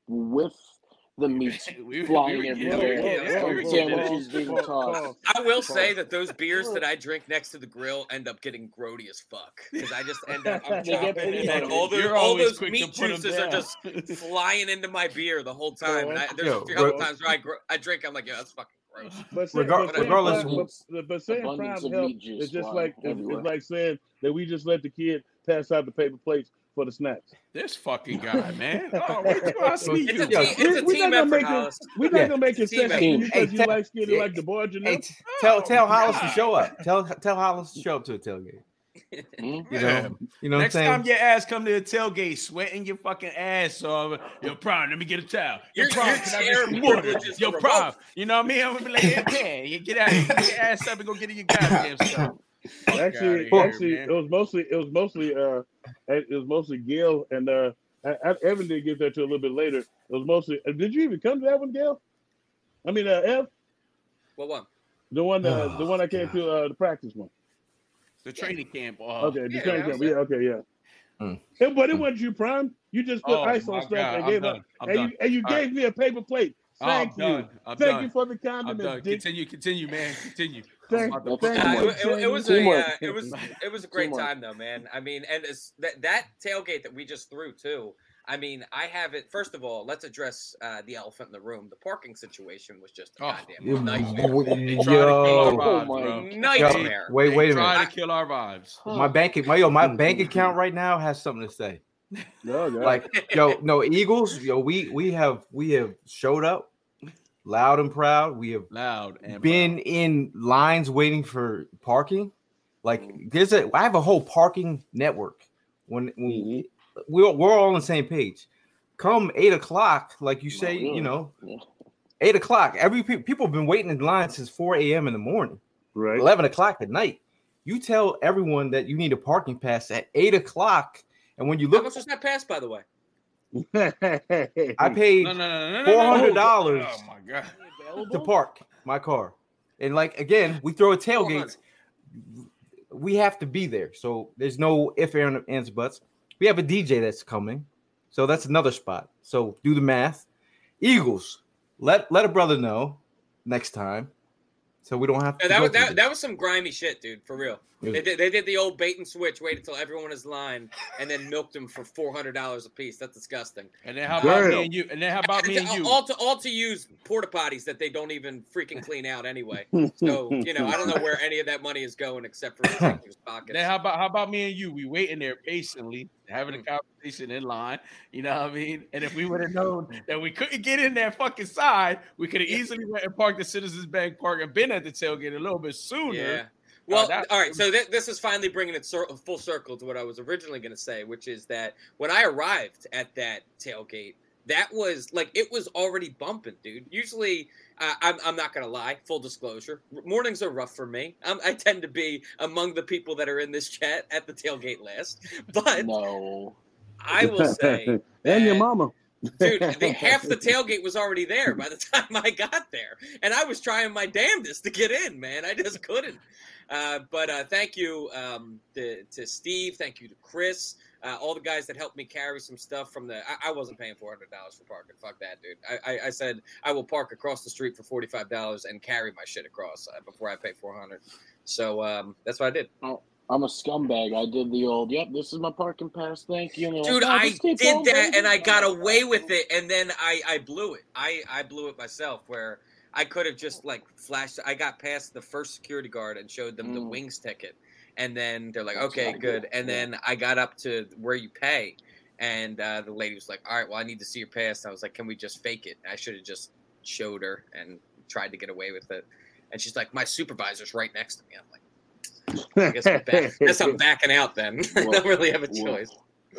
with the meats We- we flying were- everywhere, yeah, we were and getting sandwiches being tossed? I will say that those beers that I drink next to the grill end up getting grody as fuck because I just end up I'm get chopping and then all those You're all those quick meat juices are just flying into my beer the whole time. And I, there's Yo, a few other bro- times where I, gr- I drink, I'm like, yeah, that's fucking gross. But saying, Regar- but saying regardless- prime, but, but saying prime health is just like it's, it's like saying that we just let the kid pass out the paper plates for the snacks. This fucking guy, man. Oh, wait till I see It's you. a Yo, team, it's a we- we team not gonna effort, make it- Hollis. We're not gonna make it Team sense you because Hey, you te- like skinny hey, like the boy, you. Hey, t- tell tell Oh, Hollis to show up. Tell tell Hollis to show up to a tailgate. Hmm? You know, you know Next what I'm time your ass come to the tailgate, sweating your fucking ass off. Yo, prime, let me get a towel. Yo, Your- prime, your can I chair get some water? privileges Yo, prime, you know what I mean? I'm gonna be like, yeah, yeah, you get out, get your ass up and go get in your goddamn stuff. Actually, here, actually, man. it was mostly it was mostly uh it was mostly Gail and uh I, I, Evan didn't get there till a little bit later. It was mostly. uh, Did you even come to that one, Gail? I mean, uh, Ev, What one? the one uh, the Oh, one I came to uh, the practice one. The training camp. Uh, Okay, the yeah, training camp. was Yeah, okay, yeah. Mm. Yeah, but it Mm. wasn't you, Prime. You just put Oh, ice on stuff God, and I'm gave up. And done. you and you All gave me a paper plate. Oh, Thank I'm you. done. I'm Thank done. you for the I'm condiments, Continue, continue, man. Continue. Thank, I'm about to- thank Uh, it, it- it was a Teamwork. uh, it was it was a great Teamwork. time though, man. I mean, and it's, that that tailgate that we just threw too. I mean, I have it. First of all, let's address uh, the elephant in the room. The parking situation was just a Oh, goddamn You- nightmare. They tried to kill our Yo, vibes, Oh, my bro. Nightmare. wait, wait a They tried minute. to kill our vibes. My bank, my yo, my bank account right now has something to say. No, God. Like, yo, no Eagles, yo, we we have we have showed up loud and proud. We have Loud and been in lines waiting for parking. Like, there's a I have a whole parking network. When, when mm-hmm. we're we're all on the same page. Come eight o'clock, like you oh, say, yeah. you know, eight o'clock. Every pe- people have been waiting in line since four a.m. in the morning. right. 11 o'clock at night. You tell everyone that you need a parking pass at 8 o'clock. And when you look, How look, much was that pass, by the way? I paid No, no, no, no, no, no. $400 Oh my god. to park my car. And like, again, we throw a tailgate. We have to be there. So there's no if, and ands, buts. We have a DJ that's coming. So that's another spot. So do the math. Eagles, let let a brother know next time. So we don't have to. Yeah, that was that, that was some grimy shit, dude. For real. Was- They did, they did the old bait and switch, wait until everyone is lined, and then milked them for four hundred dollars a piece. That's disgusting. And then how uh, about Damn. me and you? And then how about me and you? All to all to use porta potties that they don't even freaking clean out anyway. So you know, I don't know where any of that money is going except for the executive's pockets. Then how about how about me and you? We waiting there patiently, having a mm. conversation in line. You know what I mean? And if we would have known that we couldn't get in that fucking side, we could have easily went and parked the Citizens Bank Park and been at the tailgate a little bit sooner. Yeah. Well, all right. So th- this is finally bringing it cir- full circle to what I was originally going to say, which is that when I arrived at that tailgate, that was like it was already bumping, dude. Usually, uh, I'm I'm not gonna lie. Full disclosure, mornings are rough for me. I'm, I tend to be among the people that are in this chat at the tailgate last, but No. I will say, and your mama. dude, the, half the tailgate was already there by the time I got there, and I was trying my damnedest to get in, man. I just couldn't. Uh, but uh, thank you um, to, to Steve. Thank you to Chris. Uh, all the guys that helped me carry some stuff from the. I, I wasn't paying four hundred dollars for parking. Fuck that, dude. I, I, I said I will park across the street for forty five dollars and carry my shit across uh, before I pay four hundred. So um, that's what I did. I'm a scumbag. I did the old, yep, this is my parking pass. Thank you. Dude, "Oh, I did that baby." and I got away with it, and then I I blew it. I I blew it myself where I could have just like flashed. I got past the first security guard and showed them the Mm. wings ticket, and then they're like, okay, good. And then I got up to where you pay, and uh, the lady was like, all right, well, I need to see your pass. And I was like, can we just fake it? I should have just showed her and tried to get away with it. And she's like, my supervisor's right next to me. I'm like. I guess, I'm back. guess I'm backing out then. I don't really have a choice.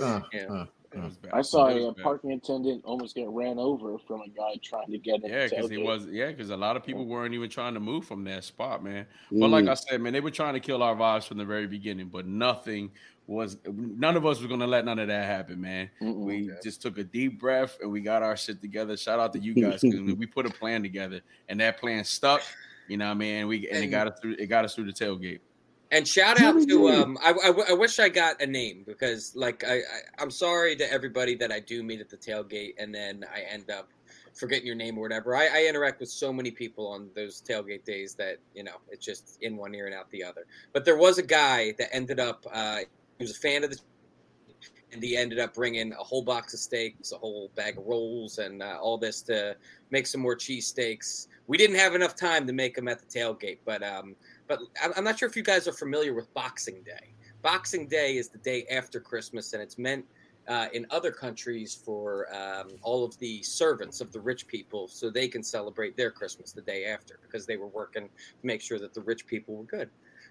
Uh, Yeah. uh. It was bad. I saw It a bad. parking attendant almost get ran over from a guy trying to get in. Yeah, because he was. Yeah, because a lot of people weren't even trying to move from that spot, man. But like mm. I said, man, they were trying to kill our vibes from the very beginning. But nothing was. None of us was gonna let none of that happen, man. Mm-mm. We just took a deep breath and we got our shit together. Shout out to you guys because we put a plan together and that plan stuck. You know what I mean? We and it got us through. It got us through the tailgate. And shout out to um, I, I, I wish I got a name because like I, I I'm sorry to everybody that I do meet at the tailgate and then I end up forgetting your name or whatever. I, I interact with so many people on those tailgate days that you know it's just in one ear and out the other. But there was a guy that ended up uh, he was a fan of the and he ended up bringing a whole box of steaks, a whole bag of rolls, and uh, all this to make some more cheesesteaks. We didn't have enough time to make them at the tailgate, but um, but I'm not sure if you guys are familiar with Boxing Day. Boxing Day is the day after Christmas, and it's meant uh, in other countries for um, all of the servants of the rich people so they can celebrate their Christmas the day after because they were working to make sure that the rich people were good.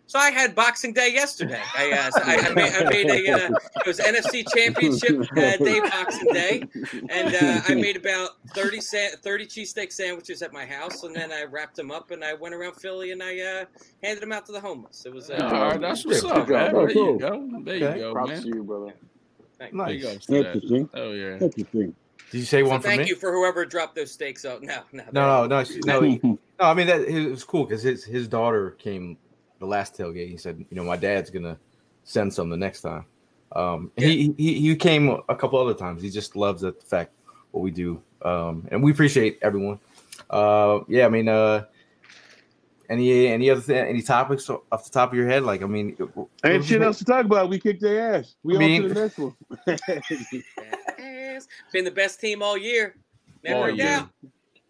So I had Boxing Day yesterday. I, uh, so I, I, made, I made a uh, it was NFC Championship uh, Day Boxing Day, and uh, I made about 30, sa- 30 cheesesteak sandwiches at my house, and then I wrapped them up and I went around Philly and I uh, handed them out to the homeless. It was uh, All right, that's what's up, man. There you go. There you Okay. go, Props man. to you, brother. thank There you Nice. go. Interesting. Oh yeah. Interesting. Did you say So one for thank me? you for whoever dropped those steaks out. No, no, No, no, no, no. no, I mean that it was cool because his his daughter came the last tailgate. He said, you know, my dad's gonna send some the next time. Um, and he, he he came a couple other times. He just loves the fact what we do, um, and we appreciate everyone. Uh, yeah, I mean, uh, any any other thing, any topics off the top of your head? Like, I mean, Ain't shit else to talk about. We kicked their ass. We I mean- on to the next one. Been the best team all year. Never All a year.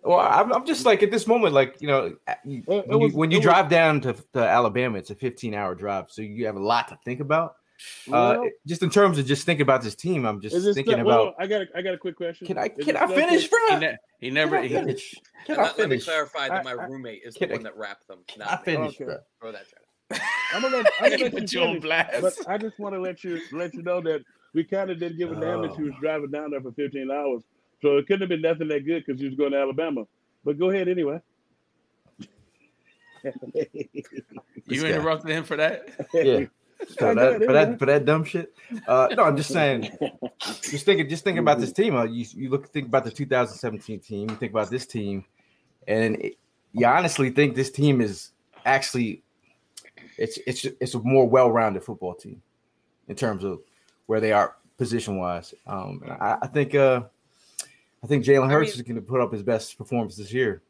Doubt. Well, I'm, I'm just like at this moment, like you know, you- It- it when, you, when you was- drive down to, to Alabama, it's a 15 hour drive, so you have a lot to think about. uh, Well- just in terms of just thinking about this team, I'm just thinking stuff, about. well, I got a, I got a quick question. Can I Is can I finish, that- He, ne- he Can never. I He, finish? Can And I let, let me finish? clarify that I- my I- roommate is the I- one that wrapped them. Can I me. finish, Okay. bro? Throw that shit. I'm gonna let, I'm gonna let you you on finish, blast. but I just want to let you let you know that we kind of didn't give a damn that you was driving down there for 15 hours, so it couldn't have been nothing that good because you was going to Alabama. But go ahead anyway. you guy. interrupted him for that. Yeah. For that, it, for that, for that dumb shit. Uh, no, I'm just saying. Just thinking, just thinking about this team. Uh, you, you look, think about the 2017 team. You think about this team, and it, you honestly think this team is actually, it's it's it's a more well-rounded football team in terms of where they are position-wise. Um, I, I think, uh, I think Jalen I Hurts mean- is going to put up his best performance this year.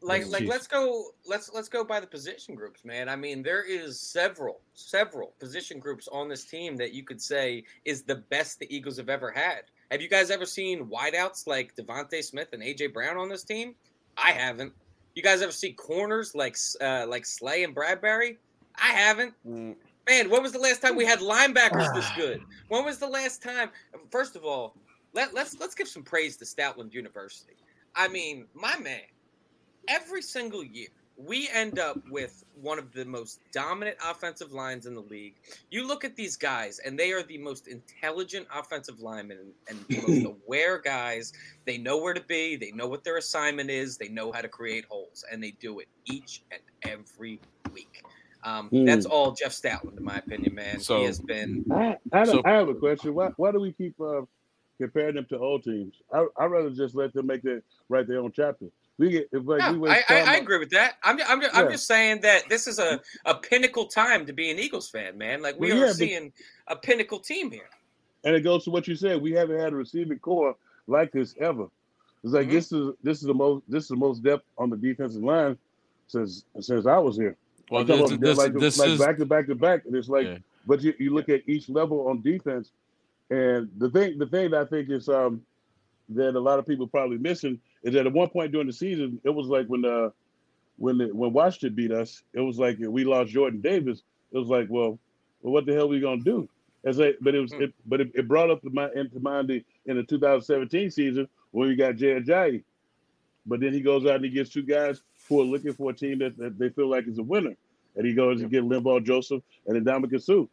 like like Chiefs. let's go let's let's go by the position groups man i mean there is several several position groups on this team that you could say is the best the eagles have ever had have you guys ever seen wideouts like devonta smith and aj brown on this team i haven't you guys ever see corners like uh like slay and bradberry i haven't Mm. Man, when was the last time we had linebackers this good? When was the last time? First of all, let, let's let's give some praise to Stoutland University. I mean, my man, every single year we end up with one of the most dominant offensive lines in the league. You look at these guys, and they are the most intelligent offensive linemen and, and the most aware guys. They know where to be. They know what their assignment is. They know how to create holes, and they do it each and every week. Um, Hmm. That's all Jeff Stoutland, in my opinion, man. So- he has been. I, I, So- I have a question. Why, why do we keep uh, comparing them to old teams? I I rather just let them make that write their own chapter. We get if like No, waste I, I, I agree with that. I'm, I'm, I'm just saying that this is a, a pinnacle time to be an Eagles fan, man. Like we Well, are yeah, but- seeing a pinnacle team here. and it goes to what you said. We haven't had a receiving core like this ever. It's like Mhm. this is this is the most this is the most depth on the defensive line since since I was here. Well, this, this, like, this like is back to back to back. And it's like, Yeah. but you, you look at each level on defense, and the thing the thing that I think is um that a lot of people probably missing is that at one point during the season, it was like when uh when the, when Washington beat us, it was like we lost Jordan Davis. It was like, well, well what the hell are we gonna do? As a, but it was it, but it, it brought up the, mi- into mind the, in the 2017 season when we got Jay Ajayi. But then he goes out and he gets two guys who are looking for a team that, that they feel like is a winner. And he goes and get Linval Joseph and Adama Sue.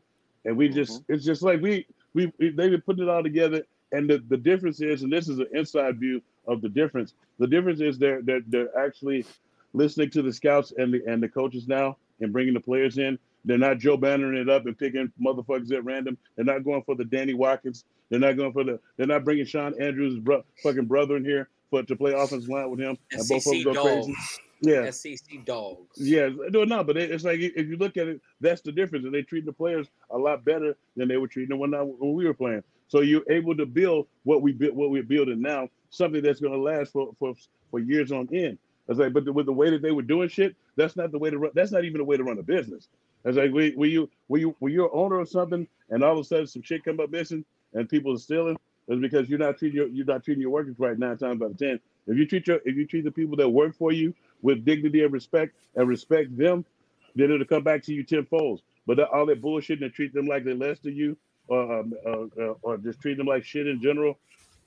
And we just it's just like we we, we they've been putting it all together. And the, the difference is, and this is an inside view of the difference. The difference is they're they're, they're actually listening to the scouts and the and the coaches now and bringing the players in. They're not Joe Bannering it up and picking motherfuckers at random. They're not going for the Danny Watkins. They're not going for the. They're not bringing Shawn Andrews' bro, fucking brother in here for to play offensive line with him and both of them go crazy. Yeah. SEC dogs. Yeah, no, no, but it- it's like if you look at it, that's the difference. And they treat the players a lot better than they were treating them when, I, when we were playing. So you're able to build what we built, what we're building now, something that's going to last for, for for years on end. I was like, but the, with the way that they were doing shit, that's not the way to run. That's not even the way to run a business. I was like, when, when you when you when you're owner of something, and all of a sudden some shit come up missing, and people are stealing, it's because you're not treating your you're not treating your workers right nine times out of ten. If you treat your if you treat the people that work for you with dignity and respect and respect them, then it'll come back to you tenfold. But that, all that bullshit and treat them like they're less than you, or um, uh, or just treat them like shit in general,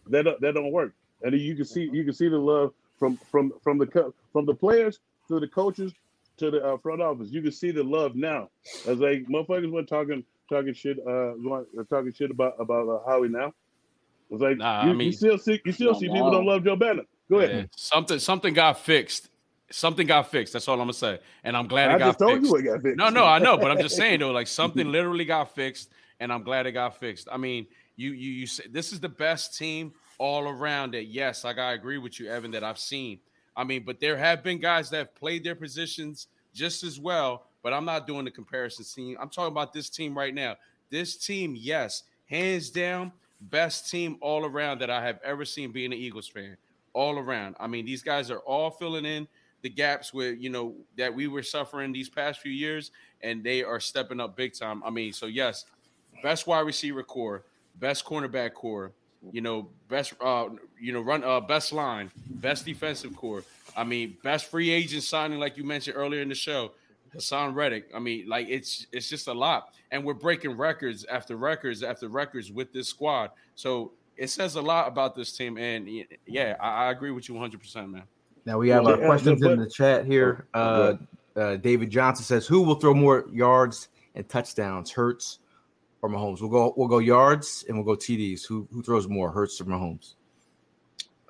that don't- that don't work. And you can see you can see the love from from from the from the players to the coaches to the uh, front office. You can see the love now. As like motherfuckers were talking talking shit uh going, uh, talking shit about about uh, Howie now. It's like Nah, you, I you still see you still see people don't love Joe Banner. Go ahead. Yeah, something something got fixed. Something got fixed. That's all I'm gonna say. And I'm glad it got just told fixed. you what got fixed. No, no, I know, but I'm just saying though, like something literally got fixed, and I'm glad it got fixed. I mean, you you you say this is the best team all around. That yes, like I gotta agree with you, Evan, that I've seen. I mean, but there have been guys that have played their positions just as well. But I'm not doing the comparison team. I'm talking about this team right now. This team, yes, hands down, best team all around that I have ever seen being an Eagles fan. All around. I mean, these guys are all filling in the gaps where you know that we were suffering these past few years, and they are stepping up big time. I mean, so yes, best wide receiver core, best cornerback core, you know, best uh, you know, run uh, best line, best defensive core. I mean, best free agent signing, like you mentioned earlier in the show, Haason Reddick. I mean, like it's it's just a lot, and we're breaking records after records after records with this squad. So it says a lot about this team, and yeah, I, I agree with you 100, percent man. Now we have our Yeah, questions but- in the chat here. Oh, Uh, go uh, David Johnson says, "Who will throw more yards and touchdowns, Hurts or Mahomes?" We'll go. We'll go yards and we'll go TDs. Who who throws more, Hurts or Mahomes?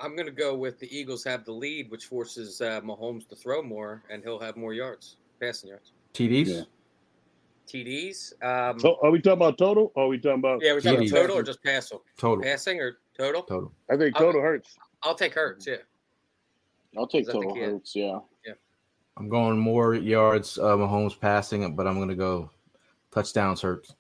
I'm going to go with the Eagles have the lead, which forces uh, Mahomes to throw more, and he'll have more yards, passing yards. TDs. Yeah. TDs. Um, So are we talking about total? Or are we talking about? yeah, we're talking TDs. total or just passing? Total. Passing or total? Total. I think total hurts. I'll take Hurts. Yeah. I'll take Is that the total kid? hurts. Yeah. Yeah. I'm going more yards. Uh, Mahomes passing, but I'm going to go touchdowns. Hurts.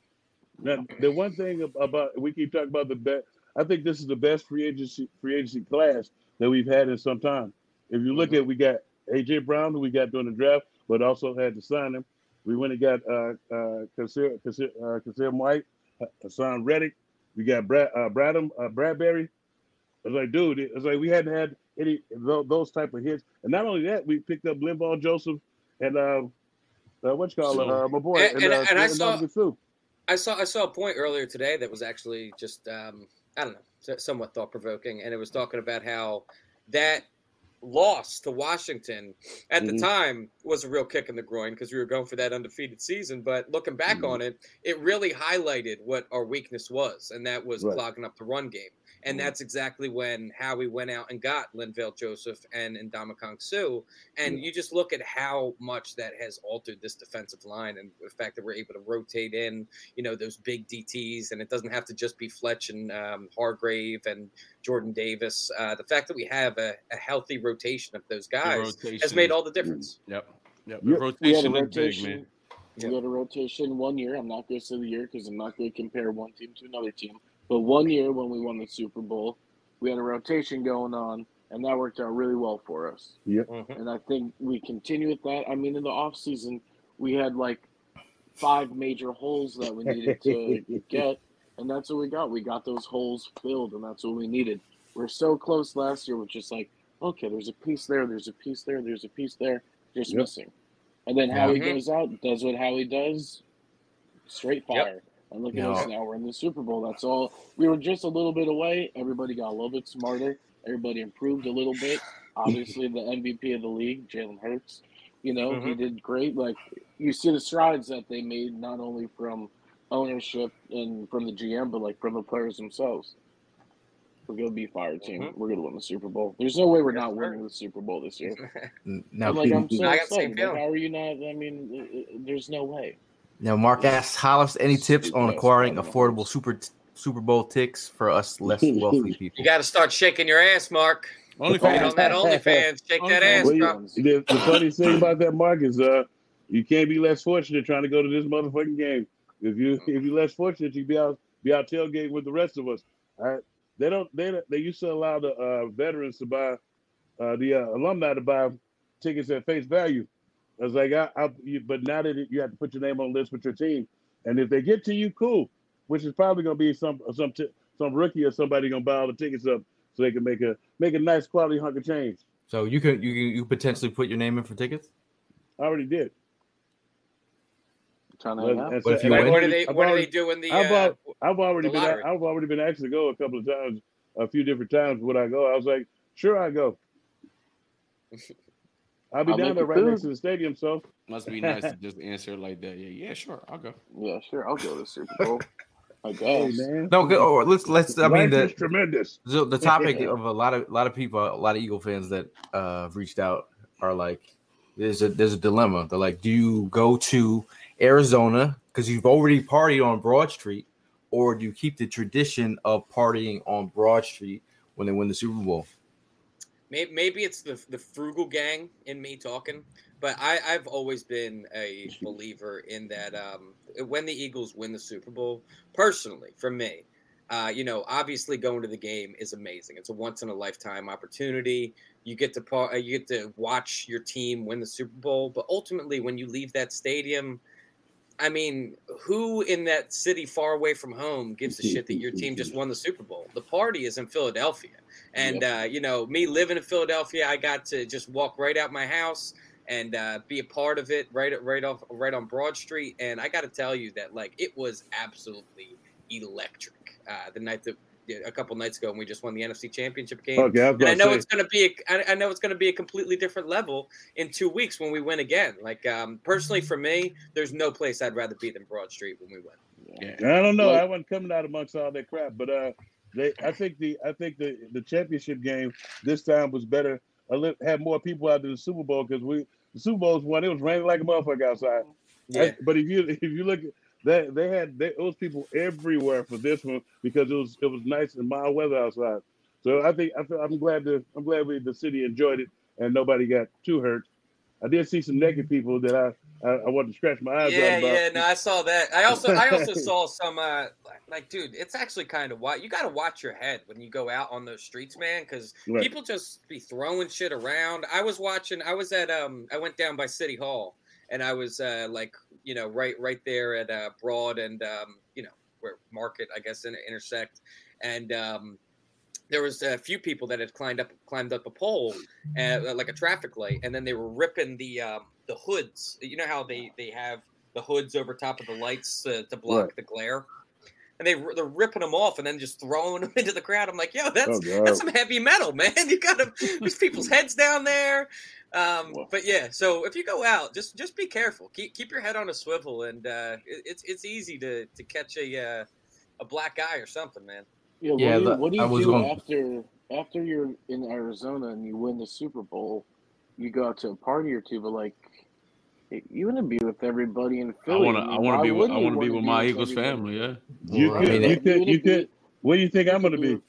Now, the one thing about we keep talking about the best. I think this is the best free agency free agency class that we've had in some time. If you look at, we got AJ Brown, who we got during the draft, but also had to sign him. We went and got uh uh Kyzir, Kyzir, uh, Kyzir White, Haason Reddick. We got Brad uh, Bradham uh, Bradberry. I was like, dude, it's like we hadn't had any those type of hits, and not only that, we picked up Linval Joseph and uh, uh what you call it, uh, my boy, And- and- uh, and I saw- I saw I saw a point earlier today that was actually just um, I don't know, somewhat thought provoking, and it was talking about how that loss to Washington at the Mhm. time was a real kick in the groin because we were going for that undefeated season. But looking back Mhm. on it, it really highlighted what our weakness was, and that was Right. clogging up the run game. And Mhm. that's exactly when Howie went out and got Linval Joseph and Ndamukong Suh. And you just look at how much that has altered this defensive line and the fact that we're able to rotate in, you know, those big DTs. And it doesn't have to just be Fletch and um, Hargrave and Jordan Davis. Uh, the fact that we have a, a healthy rotation of those guys has made all the difference. Yep. Yep. Yeah, The We had a rotation is big, rotation. man. We had a rotation one year. I'm not going to say the year because I'm not going to compare one team to another team. But one year when we won the Super Bowl, we had a rotation going on, and that worked out really well for us. Mhm. And I think we continue with that. I mean, in the off season, we had like five major holes that we needed to get, and that's what we got. We got those holes filled, and that's what we needed. We're so close last year with just like, okay, there's a piece there, there's a piece there, there's a piece there, just Yep. missing. And then Howie Mhm. goes out, does what Howie does, straight Yep. fire. And look at Yeah. us now. We're in the Super Bowl. That's all. We were just a little bit away. Everybody got a little bit smarter. Everybody improved a little bit. Obviously, the MVP of the league, Jalen Hurts. You know, he Mhm. did great. Like you see the strides that they made, not only from ownership and from the GM, but like from the players themselves. We're gonna be fire team. Mhm. We're gonna win the Super Bowl. There's no way we're Yes, not sir. winning the Super Bowl this year. N- Now, And, like I'm so I got the same excited. Like, feeling. how are you not? I mean, uh, uh, there's no way. now Mark asks Hollis, any tips on acquiring affordable Super Super Bowl ticks for us less wealthy people? You got to start shaking your ass, Mark. Only fans. on that OnlyFans. Shake that ass, Well, bro. the, the funny thing about that, Mark, is uh, you can't be less fortunate trying to go to this motherfucking game. If you if you're less fortunate, you be out be out tailgating with the rest of us. All right, they don't they they used to allow the uh, veterans to buy uh, the uh, alumni to buy tickets at face value. I was like, I, I you, but now that you have to put your name on the list with your team, and if they get to you, cool. Which is probably going to be some some t- some rookie or somebody going to buy all the tickets up so they can make a make a nice quality hunk of change. So you can you you potentially put your name in for tickets. I already did. Trying to Well, hang out. But if you and What, what are they? I've What are already- they doing? The I've, uh, I've already the been. lottery. I've already been asked to go a couple of times, a few different times. Would I go? I was like, sure, I go. I'll be I'll down there right food. next to the stadium. So Must be nice to just answer like that. Yeah, yeah, sure, I'll go. Yeah, sure. I'll go to the Super Bowl. I hey, guess. man, No, good. Oh, let's let's. I mean, life the, is tremendous. the the topic of a lot of a lot of people, a lot of Eagle fans that uh have reached out are like, there's a there's a dilemma. They're like, do you go to Arizona because you've already partied on Broad Street, or do you keep the tradition of partying on Broad Street when they win the Super Bowl? Maybe, it's the the frugal gang in me talking, but I, I've always been a believer in that. Um, when the Eagles win the Super Bowl, personally, for me, uh, you know, obviously going to the game is amazing. It's a once in a lifetime opportunity. You get to you get to watch your team win the Super Bowl, but ultimately, when you leave that stadium. I mean, who in that city far away from home gives a shit that your team just won the Super Bowl? The party is in Philadelphia. And uh, you know, me living in Philadelphia, I got to just walk right out my house and uh, be a part of it, right, right off, right on Broad Street. And I got to tell you that like it was absolutely electric. Uh, the night that a couple nights ago and we just won the NFC Championship game. Okay, I was And I know to say, it's gonna be. A, I, I know it's gonna be a completely different level in two weeks when we win again. Like um, personally, for me, there's no place I'd rather be than Broad Street when we win. Yeah. I don't know. Like- I wasn't coming out amongst all that crap, but uh, they. I think the. I think the the championship game this time was better. A li- had more people out than the Super Bowl because we the Super Bowl's one. It was raining like a motherfucker outside. Yeah. I- but if you if you look at they they had they, those people everywhere for this one because it was it was nice and mild weather outside. So I think I feel, I'm glad the I'm glad we, the city enjoyed it and nobody got too hurt. I did see some naked people that I I, I wanted to scratch my eyes Yeah, yeah, no, I saw that. I also, I also saw some, uh, like, dude, it's actually kind of why you got to watch your head when you go out on those streets, man, because Right. people just be throwing shit around. I was watching, I was at, um, I went down by City Hall, and I was, uh, like, you know, right, right there at uh, Broad and, um, you know, where Market, I guess, in, intersect, and um, there was a few people that had climbed up, climbed up a pole, uh, like a traffic light, and then they were ripping the, um, the hoods. You know how they they have the hoods over top of the lights uh, to block Right. the glare. And they they're ripping them off and then just throwing them into the crowd. I'm like, yo, that's Oh, that's some heavy metal, man. You got to there's people's heads down there. Um, Well- but yeah, so if you go out, just just be careful. Keep keep your head on a swivel, and uh, it, it's it's easy to to catch a uh, a black eye or something, man. Yeah, what Yeah, do you, what do, you was do going- after after you're in Arizona and you win the Super Bowl? You go out to a party or two, but like you want to be with everybody in Philly. I Philly. want to. I want to be. With, I want to be with my Eagles everybody? family. Yeah. You Well, I could mean, you that- could you could. Where do you think I'm going to be?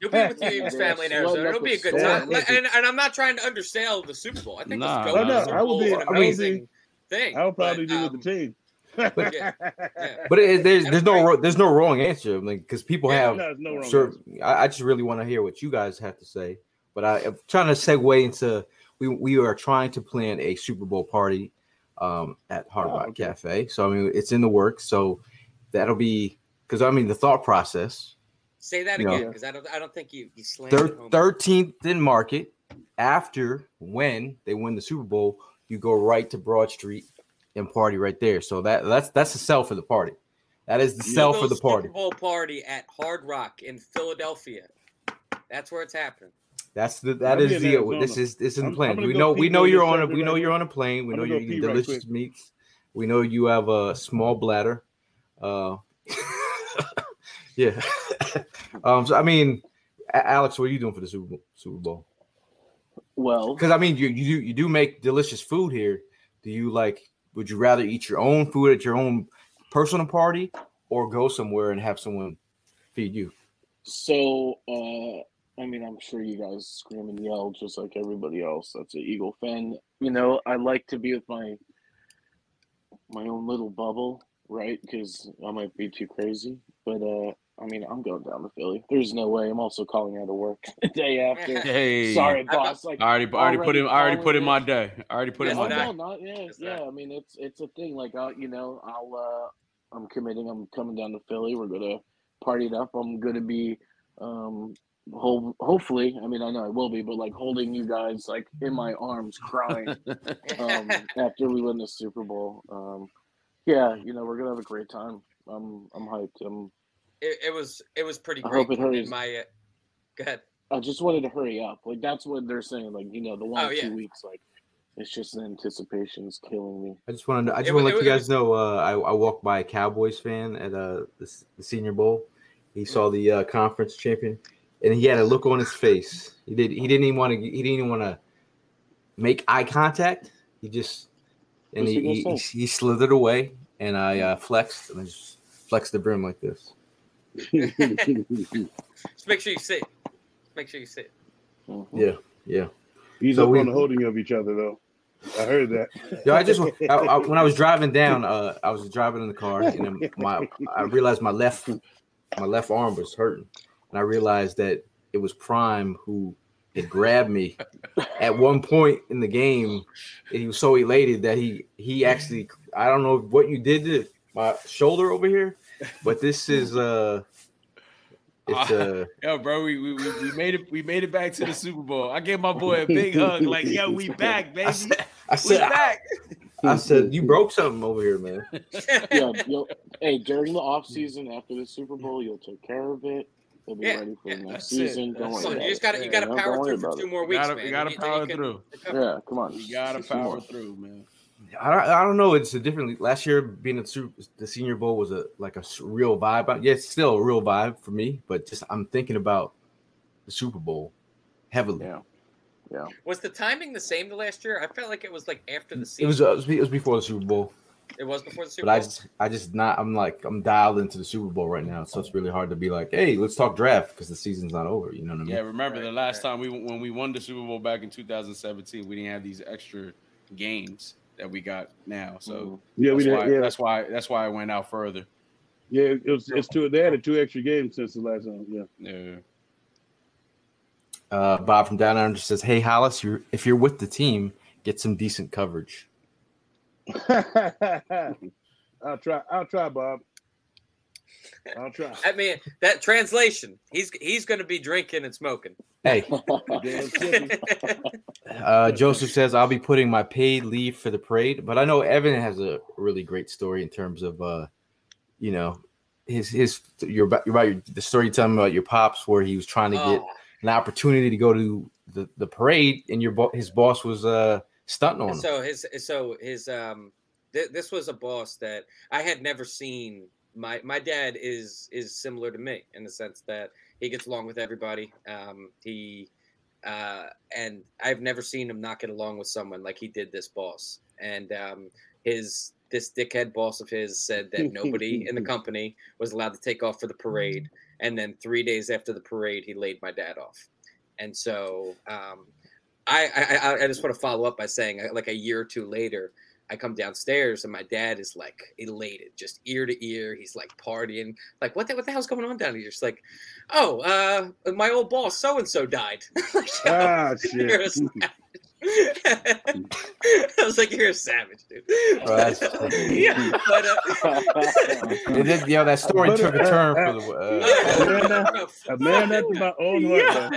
You'll be with your Eagles family in Arizona. It'll be a good time. Like, And, and I'm not trying to undersell the Super Bowl. I think Nah, just going nah, to the nah. Super I would Bowl be- is an I would be- amazing thing. I'll probably but, be um, with the team. yeah, yeah. But it, there's there's no ro- there's no wrong answer, like because people Yeah, have No, no wrong sure. I, I just really want to hear what you guys have to say. But I, am trying to segue into we we are trying to plan a Super Bowl party um, at Hard Oh, Rock okay. Cafe. So I mean, it's in the works. So that'll be because I mean the thought process. Say that again, because I don't, I don't think you you slammed it 13th in Market. After when they win the Super Bowl, you go right to Broad Street and party right there. So that that's that's the sell for the party. That is the sell for the party. Super Bowl party at Hard Rock in Philadelphia. That's where it's happening. That's the that I'll is the Arizona. this is this is in the plan. We know we know you're on a we know you're on a plane. We know you're eating pee right delicious meats. We know you have a small bladder. Uh, yeah. um. So I mean, Alex, what are you doing for the Super Bowl? Super Bowl? Well, Because I mean, you you do you do make delicious food here. Do you like? Would you rather eat your own food at your own personal party, or go somewhere and have someone feed you? so uh, I mean, I'm sure you guys scream and yell just like everybody else. That's an Eagle fan. You know, I like to be with my my own little bubble, right? Because I might be too crazy. But uh, I mean, I'm going down to Philly. There's no way. I'm also calling out of work the day after. Hey, Sorry, boss. Like I already, I already put in, I already put in my day. I already put in Yes, Oh my that- day. no, not yeah, Yes, yeah. that. I mean, it's it's a thing. Like, I, you know, I'll uh, I'm committing. I'm coming down to Philly. We're gonna party it up. I'm gonna be, um, ho- hopefully. I mean, I know I will be, but like holding you guys like in my arms, crying um, after we win the Super Bowl. Um, yeah, you know, we're gonna have a great time. I'm I'm hyped. I'm. it, it was it was pretty I great. hope it in hurries. My uh, go ahead. I just wanted to hurry up. Like that's what they're saying. Like you know, the one Oh, or yeah. two weeks. Like it's just the anticipation's killing me. I just want to. I just It want to let it you was- guys know. Uh, I, I walked by a Cowboys fan at uh, the, the Senior Bowl. He saw the uh, conference champion, and he had a look on his face. He did. He didn't even want to. He didn't even want to make eye contact. He just and he, he he, he, slithered away, and I uh, flexed and I just flexed the brim like this. Just make sure you sit. Make sure you sit. Mhm. Yeah, yeah. He's So up we- on the holding of each other though. I heard that. Yo, I just I, I, when I was driving down, uh, I was driving in the car, and my I realized my left my left arm was hurting, and I realized that it was Prime who had grabbed me at one point in the game, and he was so elated that he he actually I don't know what you did to my shoulder over here, but this is uh it's uh Yo, bro, we, we, we we made it. We made it back to the Super Bowl. I gave my boy a big hug. Like, yo, we back, baby. I said I We back. I said you broke something over here, man. yeah, you'll, hey, during the off season after the Super Bowl, you'll take care of it. They'll be Yeah, ready for yeah, the next that's it. season. Don't worry about you just got to you got to don't- power through for two more weeks, Gotta- man. you gotta Then then power can through. recover. Yeah, come on. You gotta Just power more. through, man. I don't, I don't know. It's a different. Last year, being at the Senior Bowl was a like a real vibe. Yeah, it's still a real vibe for me, but just I'm thinking about the Super Bowl heavily. Yeah. Yeah. Was the timing the same the last year? I felt like it was like after the season. it was it was before the Super Bowl, It was before the Super Bowl. but I just I just not. I'm like I'm dialed into the Super Bowl right now, so it's really hard to be like, hey, let's talk draft because the season's not over. You know what I mean? Yeah, remember the last right. time we when we won the Super Bowl back in 2017, we didn't have these extra games that we got now. So Mhm. Yeah, we that's did. why Yeah, that's why that's why I went out further. yeah. It was, it's two. They added two extra games since the last time. Yeah. Yeah. Uh, Bob from Down Under says, "Hey Hollis, you're if you're with the team, get some decent coverage." I'll try. I'll try, Bob. I'll try. I mean, that translation. He's he's going to be drinking and smoking. Hey, Uh, Joseph says I'll be putting my paid leave for the parade, but I know Evan has a really great story in terms of, uh, you know, his his your about your, about your the story you tell me about your pops where he was trying to get Oh, an opportunity to go to the, the parade and your bo- his boss was uh stunting on so his so his um th- this was a boss that I had never seen. My my dad is is similar to me in the sense that he gets along with everybody. Um, he uh, and I've never seen him not get along with someone like he did this boss. And um, his this dickhead boss of his said that nobody in the company was allowed to take off for the parade. And then three days after the parade, he laid my dad off. And so um, I, I I- just want to follow up by saying uh, like a year or two later, I come downstairs and my dad is like elated, just ear to ear. He's like partying, like what the what the hell's going on down here? Just like, oh, uh, my old boss so and so died. Like, Ah, shit. Savage. I was like, you're a savage, dude. Yeah, but uh, It did, yo, that story took a turn for the. Uh, A man after my own heart.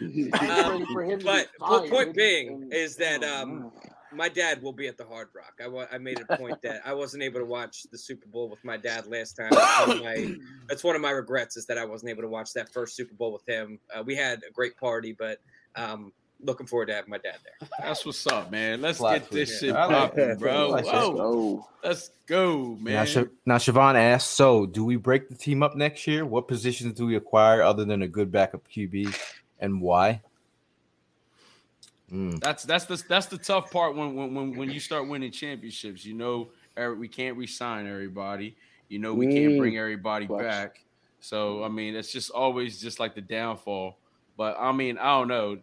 Yeah. Um, for him to but get po- fired point and- being is that oh, um, my dad will be at the Hard Rock. I wa- I made a point that I wasn't able to watch the Super Bowl with my dad last time. That's one of my, that's one of my regrets is that I wasn't able to watch that first Super Bowl with him. Uh, we had a great party, but um, looking forward to having my dad there. That's what's up, man. Let's Plot get this shit I like popping, bro. I like that. Whoa, Oh, let's go, now, man. Now, Siobhan asks, so do we break the team up next year? What positions do we acquire other than a good backup QB, and why? Mm. That's that's the that's the tough part when when when, when you start winning championships. You know, Eric, we can't re-sign everybody. You know, we can't Mm. bring everybody Flex. back. So I mean, it's just always just like the downfall. But I mean, I don't know.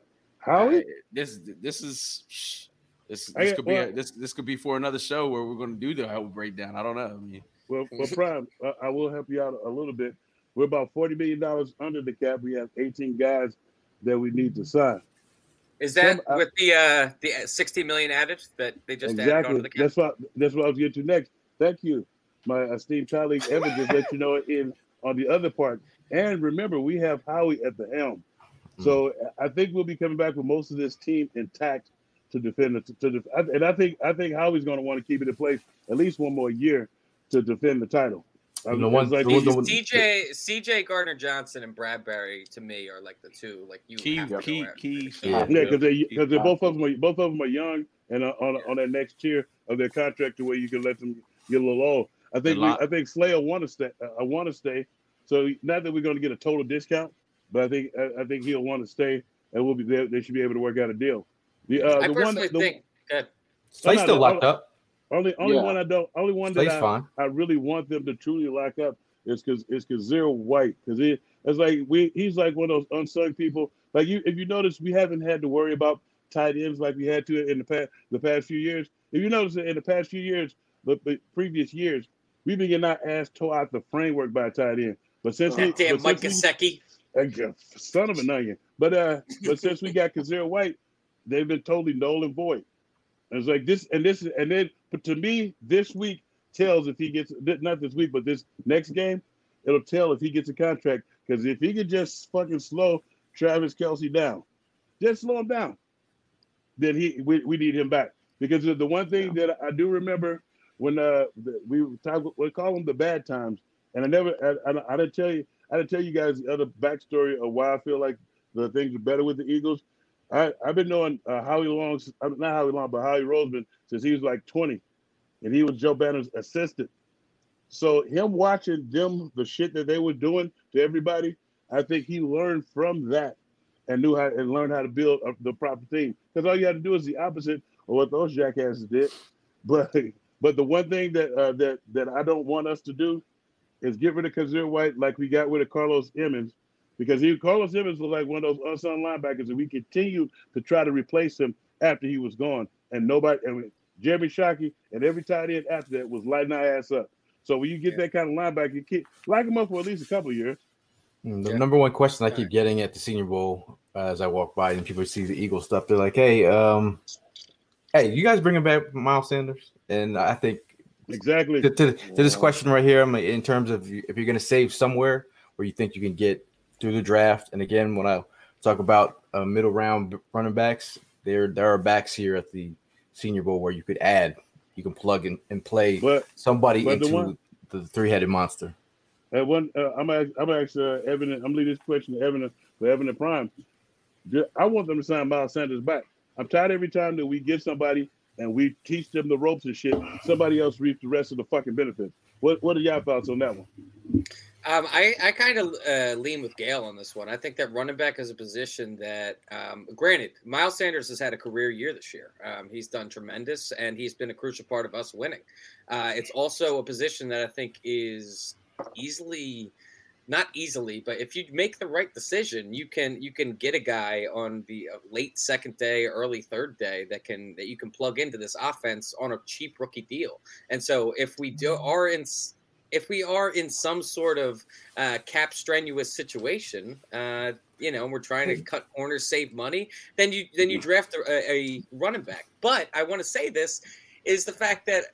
Howie? I- this this is this I- this could be a, this this could be for another show where we're going to do the whole breakdown. I don't know. I mean, Well, well, Prime, I, I will help you out a little bit. We're about forty million dollars under the cap. We have eighteen guys that we need to sign. Is that Some- I- with the uh the 60 million added that they just added exactly. onto the cap? That's what that's what I was getting to next. Thank you, my esteemed colleague Evan. Just let you know in on the other part. And remember, we have Howie at the helm. So I think we'll be coming back with most of this team intact to defend it. To, def- and I think I think Howie's going to want to keep it in place at least one more year to defend the title. I The mean, one- it's like- the one- CJ CJ Gardner Johnson and Bradberry to me are like the two like you key have to key go key. Yeah. Yeah, because they because they're both of them are, both of them are young and uh, on on that next tier of their contract to where you can let them get a little old. I think we. I think Slayer want to stay. I want to stay. So now that we're going to get a total discount, but I think I, I think he'll want to stay, and we'll be there. They should be able to work out a deal. The uh, I the one personally the, think that Slay's still locked no. up. only only Yeah. one I don't only one Slay's that I, fine. I really want them to truly lock up is because it's because Zero White because it it's like we he's like one of those unsung people. Like you, if you notice, we haven't had to worry about tight ends like we had to in the past the past few years. If you notice that in the past few years, the, the previous years, we've been getting our ass tore out the framework by a tight end. But since we, that damn but Mike since Gesicki. son of an onion. But uh, but since we got Kyzir White, they've been totally null and void. And it's like this, and this, and then, but to me, this week tells if he gets not this week, but this next game, it'll tell if he gets a contract. Because if he could just fucking slow Travis Kelce down, just slow him down, then he we, we need him back. Because the the one thing that I do remember when uh we talk, we call them the bad times, and I never I, I, I didn't tell you I didn't tell you guys the other backstory of why I feel like the things are better with the Eagles. I I've been knowing uh, Howie Long, uh, not Howie Long, but Howie Roseman since he was like 20, and he was Joe Banner's assistant. So him watching them the shit that they were doing to everybody, I think he learned from that and knew how and learned how to build a, the proper team. Because all you had to do is the opposite of what those jackasses did. But but the one thing that uh, that that I don't want us to do is get rid of Kyzir White like we got rid of Carlos Emmons, because he Carlos Emmons was like one of those unsung linebackers, and we continued to try to replace him after he was gone, and nobody and Jeremy Shockey and every tight end after that was lighting our ass up. So when you get that kind of linebacker, you keep lock him up for at least a couple of years. Mm, The Yeah. number one question I keep getting at the Senior Bowl uh, as I walk by and people see the Eagle stuff, they're like, "Hey, um, hey, you guys bringing back Miles Sanders?" And I think Exactly. to, to, to this question right here, in terms of if you're going to save somewhere where you think you can get through the draft. And again, when I talk about uh, middle round running backs, there there are backs here at the Senior Bowl where you could add, you can plug in and play But somebody but the into one- the three headed monster. at one, uh, I'm ask, I'm ask uh, Evan. I'm leaving this question to Evan for Evan and Prime. I want them to sign Miles Sanders back. I'm tired every time that we get somebody and we teach them the ropes and shit. Somebody else reaps the rest of the fucking benefits. What What are y'all thoughts on that one? Um, I, I kind of uh, lean with Gail on this one. I think that running back is a position that, um, granted, Miles Sanders has had a career year this year. Um, he's done tremendous, and he's been a crucial part of us winning. Uh, it's also a position that I think is easily, not easily, but if you make the right decision, you can you can get a guy on the uh, late second day, early third day that can that you can plug into this offense on a cheap rookie deal. And so if we do are in if we are in some sort of uh, cap strenuous situation, uh, you know, and we're trying to cut corners, save money, then you then you draft a, a running back. But I want to say this is the fact that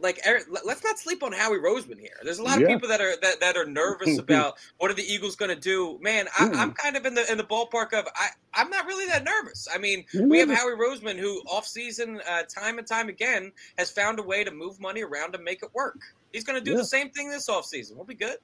like let- let's not sleep on Howie Roseman here. There's a lot of Yeah. people that are that, that are nervous about what are the Eagles going to do. Man, I, I'm kind of in the in the ballpark of I I'm not really that nervous. I mean, we have Howie Roseman who off season uh, time and time again has found a way to move money around to make it work. He's going to do Yeah. the same thing this off season. We'll be good.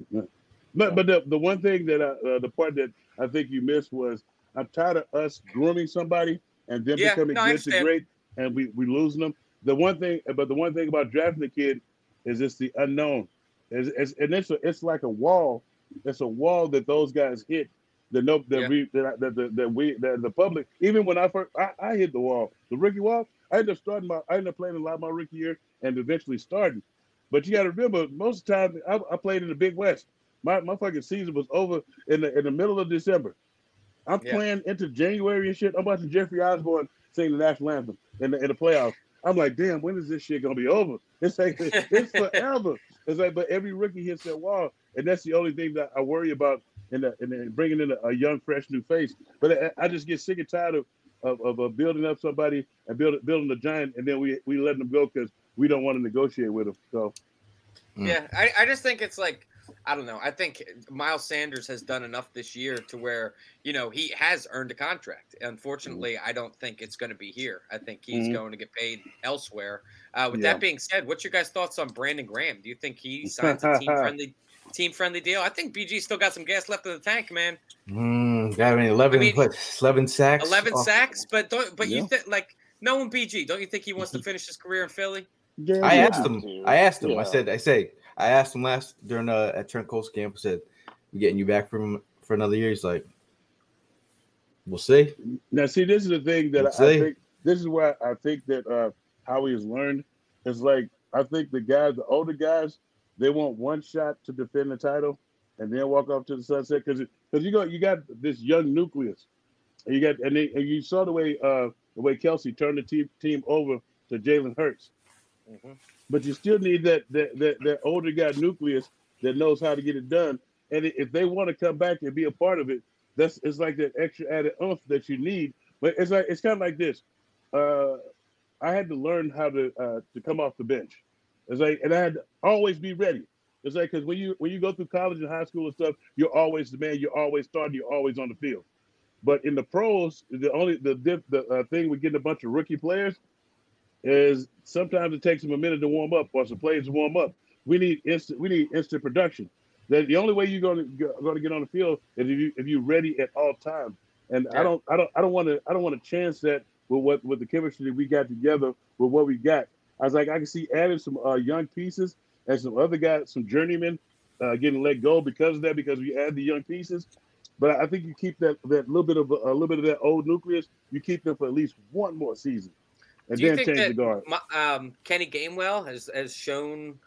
But but the, the one thing that I, uh, the part that I think you missed was I'm tired of us grooming somebody and then Yeah, becoming no, good to great and we we losing them. The one thing, but the one thing about drafting the kid is it's the unknown. It's, it's, and it's a, it's like a wall. It's a wall that those guys hit. That no that Yeah. we that, that, that, that we that the public even when I first I, I hit the wall the rookie wall I ended up starting my I ended up playing a lot my rookie year and eventually starting. But you got to remember, most of the time I, I played in the Big West. My my fucking season was over in the in the middle of December. I'm Yeah. playing into January and shit. I'm watching Jeffrey Osborne sing the national anthem in the, in the playoffs. I'm like, damn, when is this shit gonna be over? It's like it's forever. It's like, but every rookie hits that wall, and that's the only thing that I worry about in the, in the bringing in a, a young, fresh new face. But I, I just get sick and tired of of, of uh, building up somebody and build, building a giant, and then we we letting them go because we don't want to negotiate with them. So Mm. Yeah, I, I just think it's like I don't know. I think Miles Sanders has done enough this year to where you know he has earned a contract. Unfortunately, I don't think it's going to be here. I think he's Mhm. going to get paid elsewhere. Uh, with Yeah. that being said, what's your guys' thoughts on Brandon Graham? Do you think he signs a team friendly team friendly deal? I think BG still got some gas left in the tank, man. Mm, got any 11, I mean, what, 11 sacks? Eleven Oh, sacks, but don't but you Yeah. think like knowing BG, don't you think he wants to finish his career in Philly? yeah, I yeah. asked him. I asked him. I said, I say, I asked him last during uh, at Trent Cole's camp. I said, "We getting you back from for another year?" He's like, "We'll see." Now, see, this is the thing that Let's I, I think. This is where I think that uh, Howie has learned. Is like I think the guys, the older guys, they want one shot to defend the title, and then walk off to the sunset because because you got you got this young nucleus, and you got and, they, and you saw the way uh, the way Kelce turned the team team over to Jalen Hurts, Mhm. but you still need that that that, that older guy nucleus that knows how to get it done. And if they want to come back and be a part of it, that's it's like that extra added oomph that you need. But it's like it's kind of like this. Uh, I had to learn how to uh, to come off the bench. It's like, and I had to always be ready. It's like because when you when you go through college and high school and stuff, you're always the man. You're always starting. You're always on the field. But in the pros, the only the the uh, thing with getting a bunch of rookie players is sometimes it takes them a minute to warm up or some players to warm up. We need instant. We need instant production. That the only way you're going to going to get on the field is if you if you're ready at all times. And Yeah. I don't I don't I don't want to I don't want to chance that with what with the chemistry that we got together with what we got. I was like I can see adding some uh, young pieces and some other guys, some journeymen uh, getting let go because of that because we add the young pieces. But I think you keep that that little bit of a, little bit of that old nucleus. You keep them for at least one more season, and Do you think that the guard. my- um, Kenny Gainwell has has shown,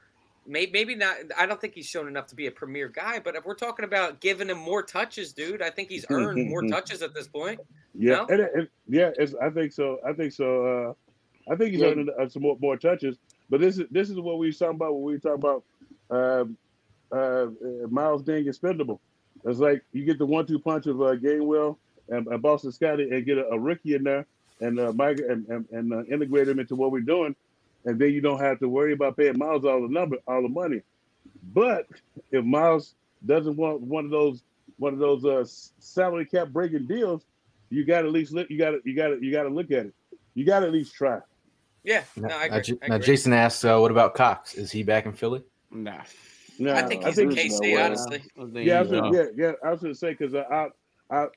may, maybe not. I don't think he's shown enough to be a premier guy. But if we're talking about giving him more touches, dude, I think he's earned more touches at this point. Yeah, No? and, and- yeah, it's, I think so. I think so. Uh, I think he's Yeah. earning uh, some more, more touches. But this is this is what we were talking about when we were talking about um, uh, uh, Miles being expendable. It's like you get the one-two punch of uh, Gainwell and, and Boston Scotty and get a, a rookie in there and uh, Mike and and, and uh, integrate him into what we're doing, and then you don't have to worry about paying Miles all the number, all the money. But if Miles doesn't want one of those one of those uh, salary cap breaking deals, you got to at least look. You got to you got to you got to look at it. You got to at least try. Yeah, Now, no, I now, agree. Now. Jason asks, uh, "What about Cox? Is he back in Philly?" Nah. No, I think he's in there's no KC, way. honestly. I think Yeah, I was gonna, out. yeah, yeah. I was going to say because I, I, I,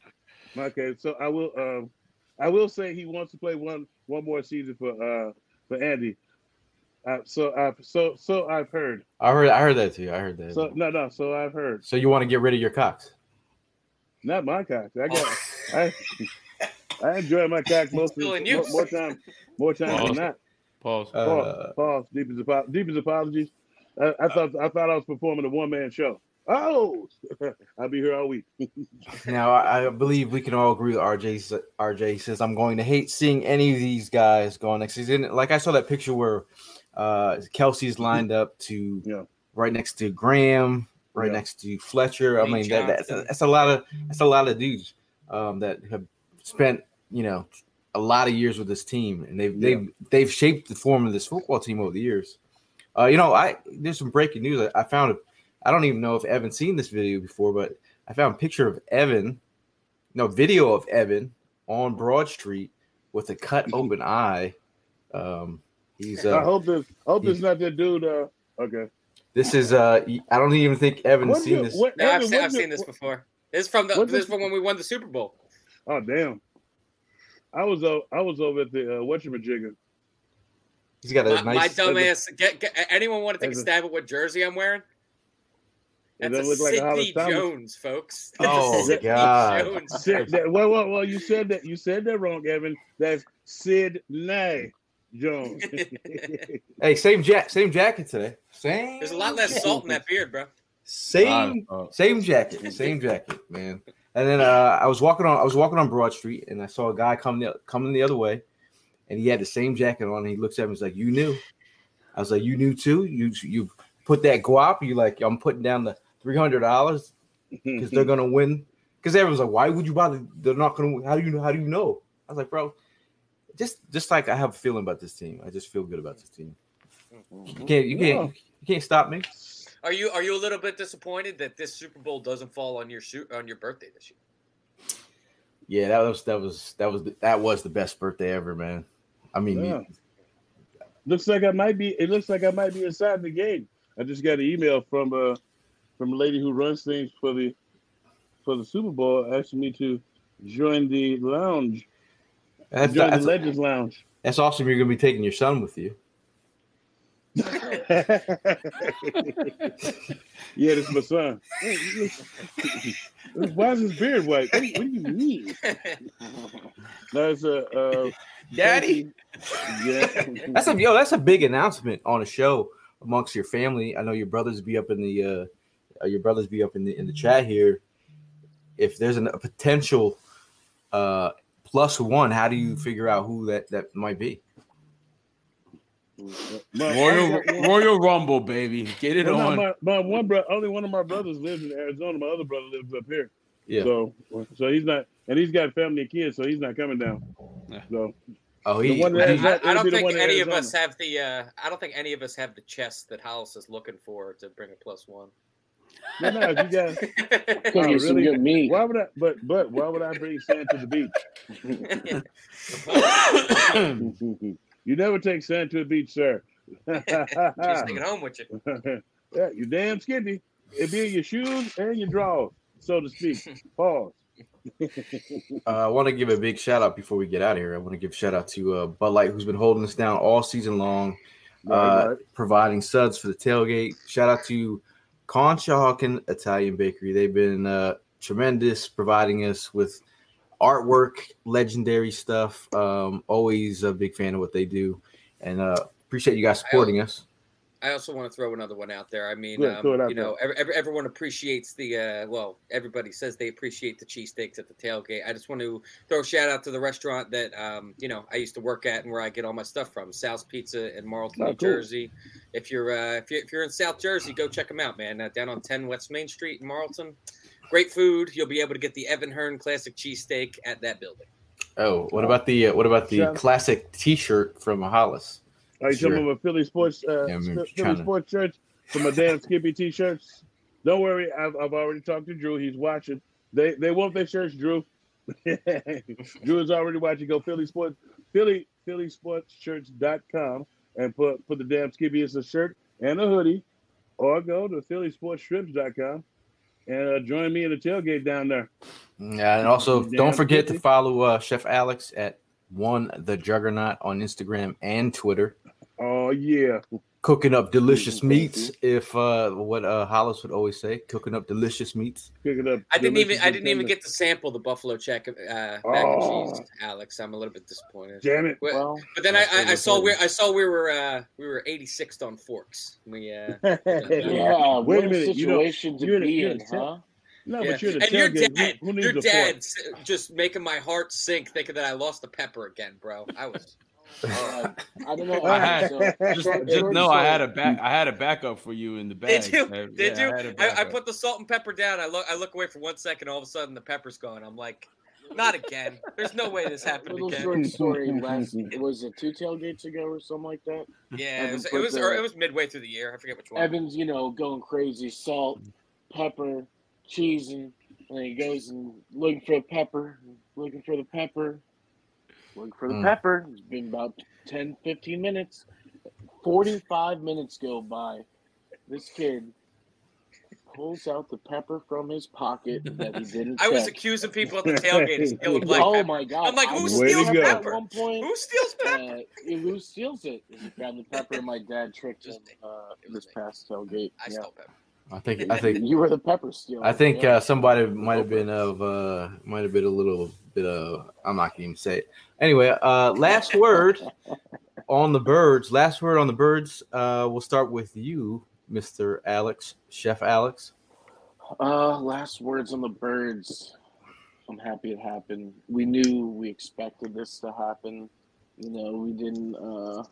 okay. So I will, um, I will say he wants to play one one more season for uh for Andy. Uh, so I so so I've heard. I heard, I heard that too. I heard that. So no no. So I've heard. So you want to get rid of your Cox? Not my cock. I got. I I enjoy my cock most Still in more, use. more time more time than Pause. not. Pause. Uh, Pause. Pause. Deep as apo- deep as apologies. I, I thought I thought I was performing a one man show. Oh, I'll be here all week. Now I, I believe we can all agree. with RJ RJ says I'm going to hate seeing any of these guys going next season. Like I saw that picture where uh Kelce's lined up to Yeah. right next to Graham, right Yeah. next to Fletcher. I mean that, that's, that's a lot of that's a lot of dudes um, that have spent you know a lot of years with this team, and they've they've they've shaped the form of this football team over the years. Uh, you know, I there's some breaking news. I, I found it. I don't even know if Evan's seen this video before, but I found a picture of Evan, no video of Evan on Broad Street with a cut open eye. Um, he's I uh, hope this hope it's not that dude. Uh, okay. this is uh, I don't even think Evan's What seen you- this. what- No, I've, seen, I've you- seen this before. This from the this is this- from when we won the Super Bowl. Oh damn. I was I was over at the uh, whatchamajigger. He's got a My, my nice. dumb ass. Get, get, anyone want to take a a- stab at what jersey I'm wearing? It That's a doesn't look like a Hollis Sidney Thomas. Jones, folks. That's Oh, a God. Jones. Sid, that, well, well, well, you said that you said that wrong, Evan. That's Sid Nye Jones. Hey, same jack, same jacket today. Same. There's a lot less jacket. salt in that beard, bro. Same, Uh, same jacket, same jacket, man. And then uh, I was walking on I was walking on Broad Street and I saw a guy coming the, coming the other way, and he had the same jacket on. And he looks at me, he's like, "You knew." I was like, "You knew too? You you put that guap? You like I'm putting down the three hundred dollars because they're gonna win." Because everyone's like, "Why would you bother? They're not gonna. Win. How do you know? How do you know?" I was like, "Bro, just just like I have a feeling about this team. I just feel good about this team. You can't you can't you can't stop me." Are you are you a little bit disappointed that this Super Bowl doesn't fall on your shoot on your birthday this year? Yeah, that was that was that was that was the best birthday ever, man. I mean, Yeah. Looks like I might be. It looks like I might be inside the game. I just got an email from uh from a lady who runs things for the for the Super Bowl asking me to join the lounge, that's, join that's, the Legends Lounge. that's awesome. You're gonna be taking your son with you. yeah, this is my son. Hey. Why is his beard white? What, do you- what do you mean? That's a uh, Daddy? Yeah, That's a yo. That's a big announcement on a show amongst your family. I know your brothers be up in the uh, uh your brothers be up in the in the chat here. If there's an, a potential uh plus one, how do you figure out who that that might be? My- Royal Royal Rumble, baby. Get it Well, on. my, my one brother, only one of my brothers lives in Arizona. My other brother lives up here. Yeah. So, so he's not, and he's got family and kids, so he's not coming down. Yeah. So, Oh, he. one that I, that- I don't think one in any of us have the. Uh, I don't think any of us have the chest that Hollis is looking for to bring a plus one. No, no, if you guys, Could Oh, get some really? good meat. why would I? But, but why would I bring sand to the beach? you never take sand to the beach, sir. Just take it home with you. yeah, you damn skinny. It be in your shoes and your drawers, so to speak. Pause. Uh, I want to give a big shout out before we get out of here. I want to give a shout out to uh, Bud Light, who's been holding us down all season long, uh, Right, right. providing suds for the tailgate. Shout out to Conshohocken Italian Bakery. They've been uh, tremendous, providing us with artwork, legendary stuff. Um, always a big fan of what they do, and uh, appreciate you guys supporting us. I also want to throw another one out there. I mean, Yeah, um, out you know, ev- ev- everyone appreciates the uh, well. Everybody says they appreciate the cheesesteaks at the tailgate. I just want to throw a shout out to the restaurant that um, you know I used to work at and where I get all my stuff from, Sal's Pizza in Marlton, Oh, New cool. Jersey. If you're uh, if you're if you're in South Jersey, go check them out, man. Uh, down on 10 West Main Street in Marlton. Great food. You'll be able to get the Evan Hearn classic cheesesteak at that building. Oh, what about the uh, what about the Shout- classic T-shirt from Hollis? Are you Sure. talking about Philly sports, uh, Yeah, Philly trying to- sports shirts for my damn Skippy t-shirts? Don't worry, I've, I've already talked to Drew. He's watching. They they want their shirts, Drew. Drew is already watching. Go Philly sports, Philly Philly sports shirts.com and put put the damn Skippy as a shirt and a hoodie, or go to Philly sports trips.com and uh, join me in the tailgate down there. Yeah, and also Damn don't forget to follow uh, Chef Alex at one the Juggernaut on Instagram and Twitter. Oh yeah, Cooking up delicious Mhm. meats. If uh, what uh, Hollis would always say, cooking up delicious meats. pick it up. I didn't even I didn't even get to sample the buffalo check uh, mac Oh. and cheese, Alex. I'm a little bit disappointed. Damn it. But, Well, but then I, I, I saw we important. I saw we were uh, we were 86th on forks. We uh, yeah, Wait what a a minute, you know, situation to be you're in, huh? No, yeah. but you're the and your tailgate. dad, Who, who needs your the dad s- just making my heart sink, thinking that I lost the pepper again, bro. I was. Uh, I don't know. I had- so, Just, short- just know I had a back. I had a backup for you in the bag. Did you? Uh, Did yeah, you? I, had a I, I backup. put the salt and pepper down. I look I look away for one second. All of a sudden, the pepper's gone. I'm like, not again. There's no way this happened Little again. short story. Last was it two tailgates ago or something like that? Yeah, it was it was, the- or it was midway through the year. I forget which one. Evans, you know, going crazy, salt, pepper, cheese, and, and he goes and looking for the pepper, looking for the pepper, looking for the Mm. pepper. It's been about 10, 15 minutes. 45 minutes go by. This kid pulls out the pepper from his pocket that he didn't I was accusing people at the tailgate of stealing black oh pepper. my god! I'm like, who was Way steals go. At pepper? one point, Who steals pepper? uh, who steals it? He grabbed the pepper, and my dad tricked him uh, It this me. past tailgate. I yeah. stole pepper. I think I think you were the pepper stealer. I think yeah. uh, somebody might have been of uh, might have been a little bit of I'm not gonna even say it. Anyway, uh, last word on the birds. Last word on the birds. Uh, we'll start with you, Mister Alex, Chef Alex. Uh, last words on the birds. I'm happy it happened. We knew we expected this to happen. You know, we didn't uh,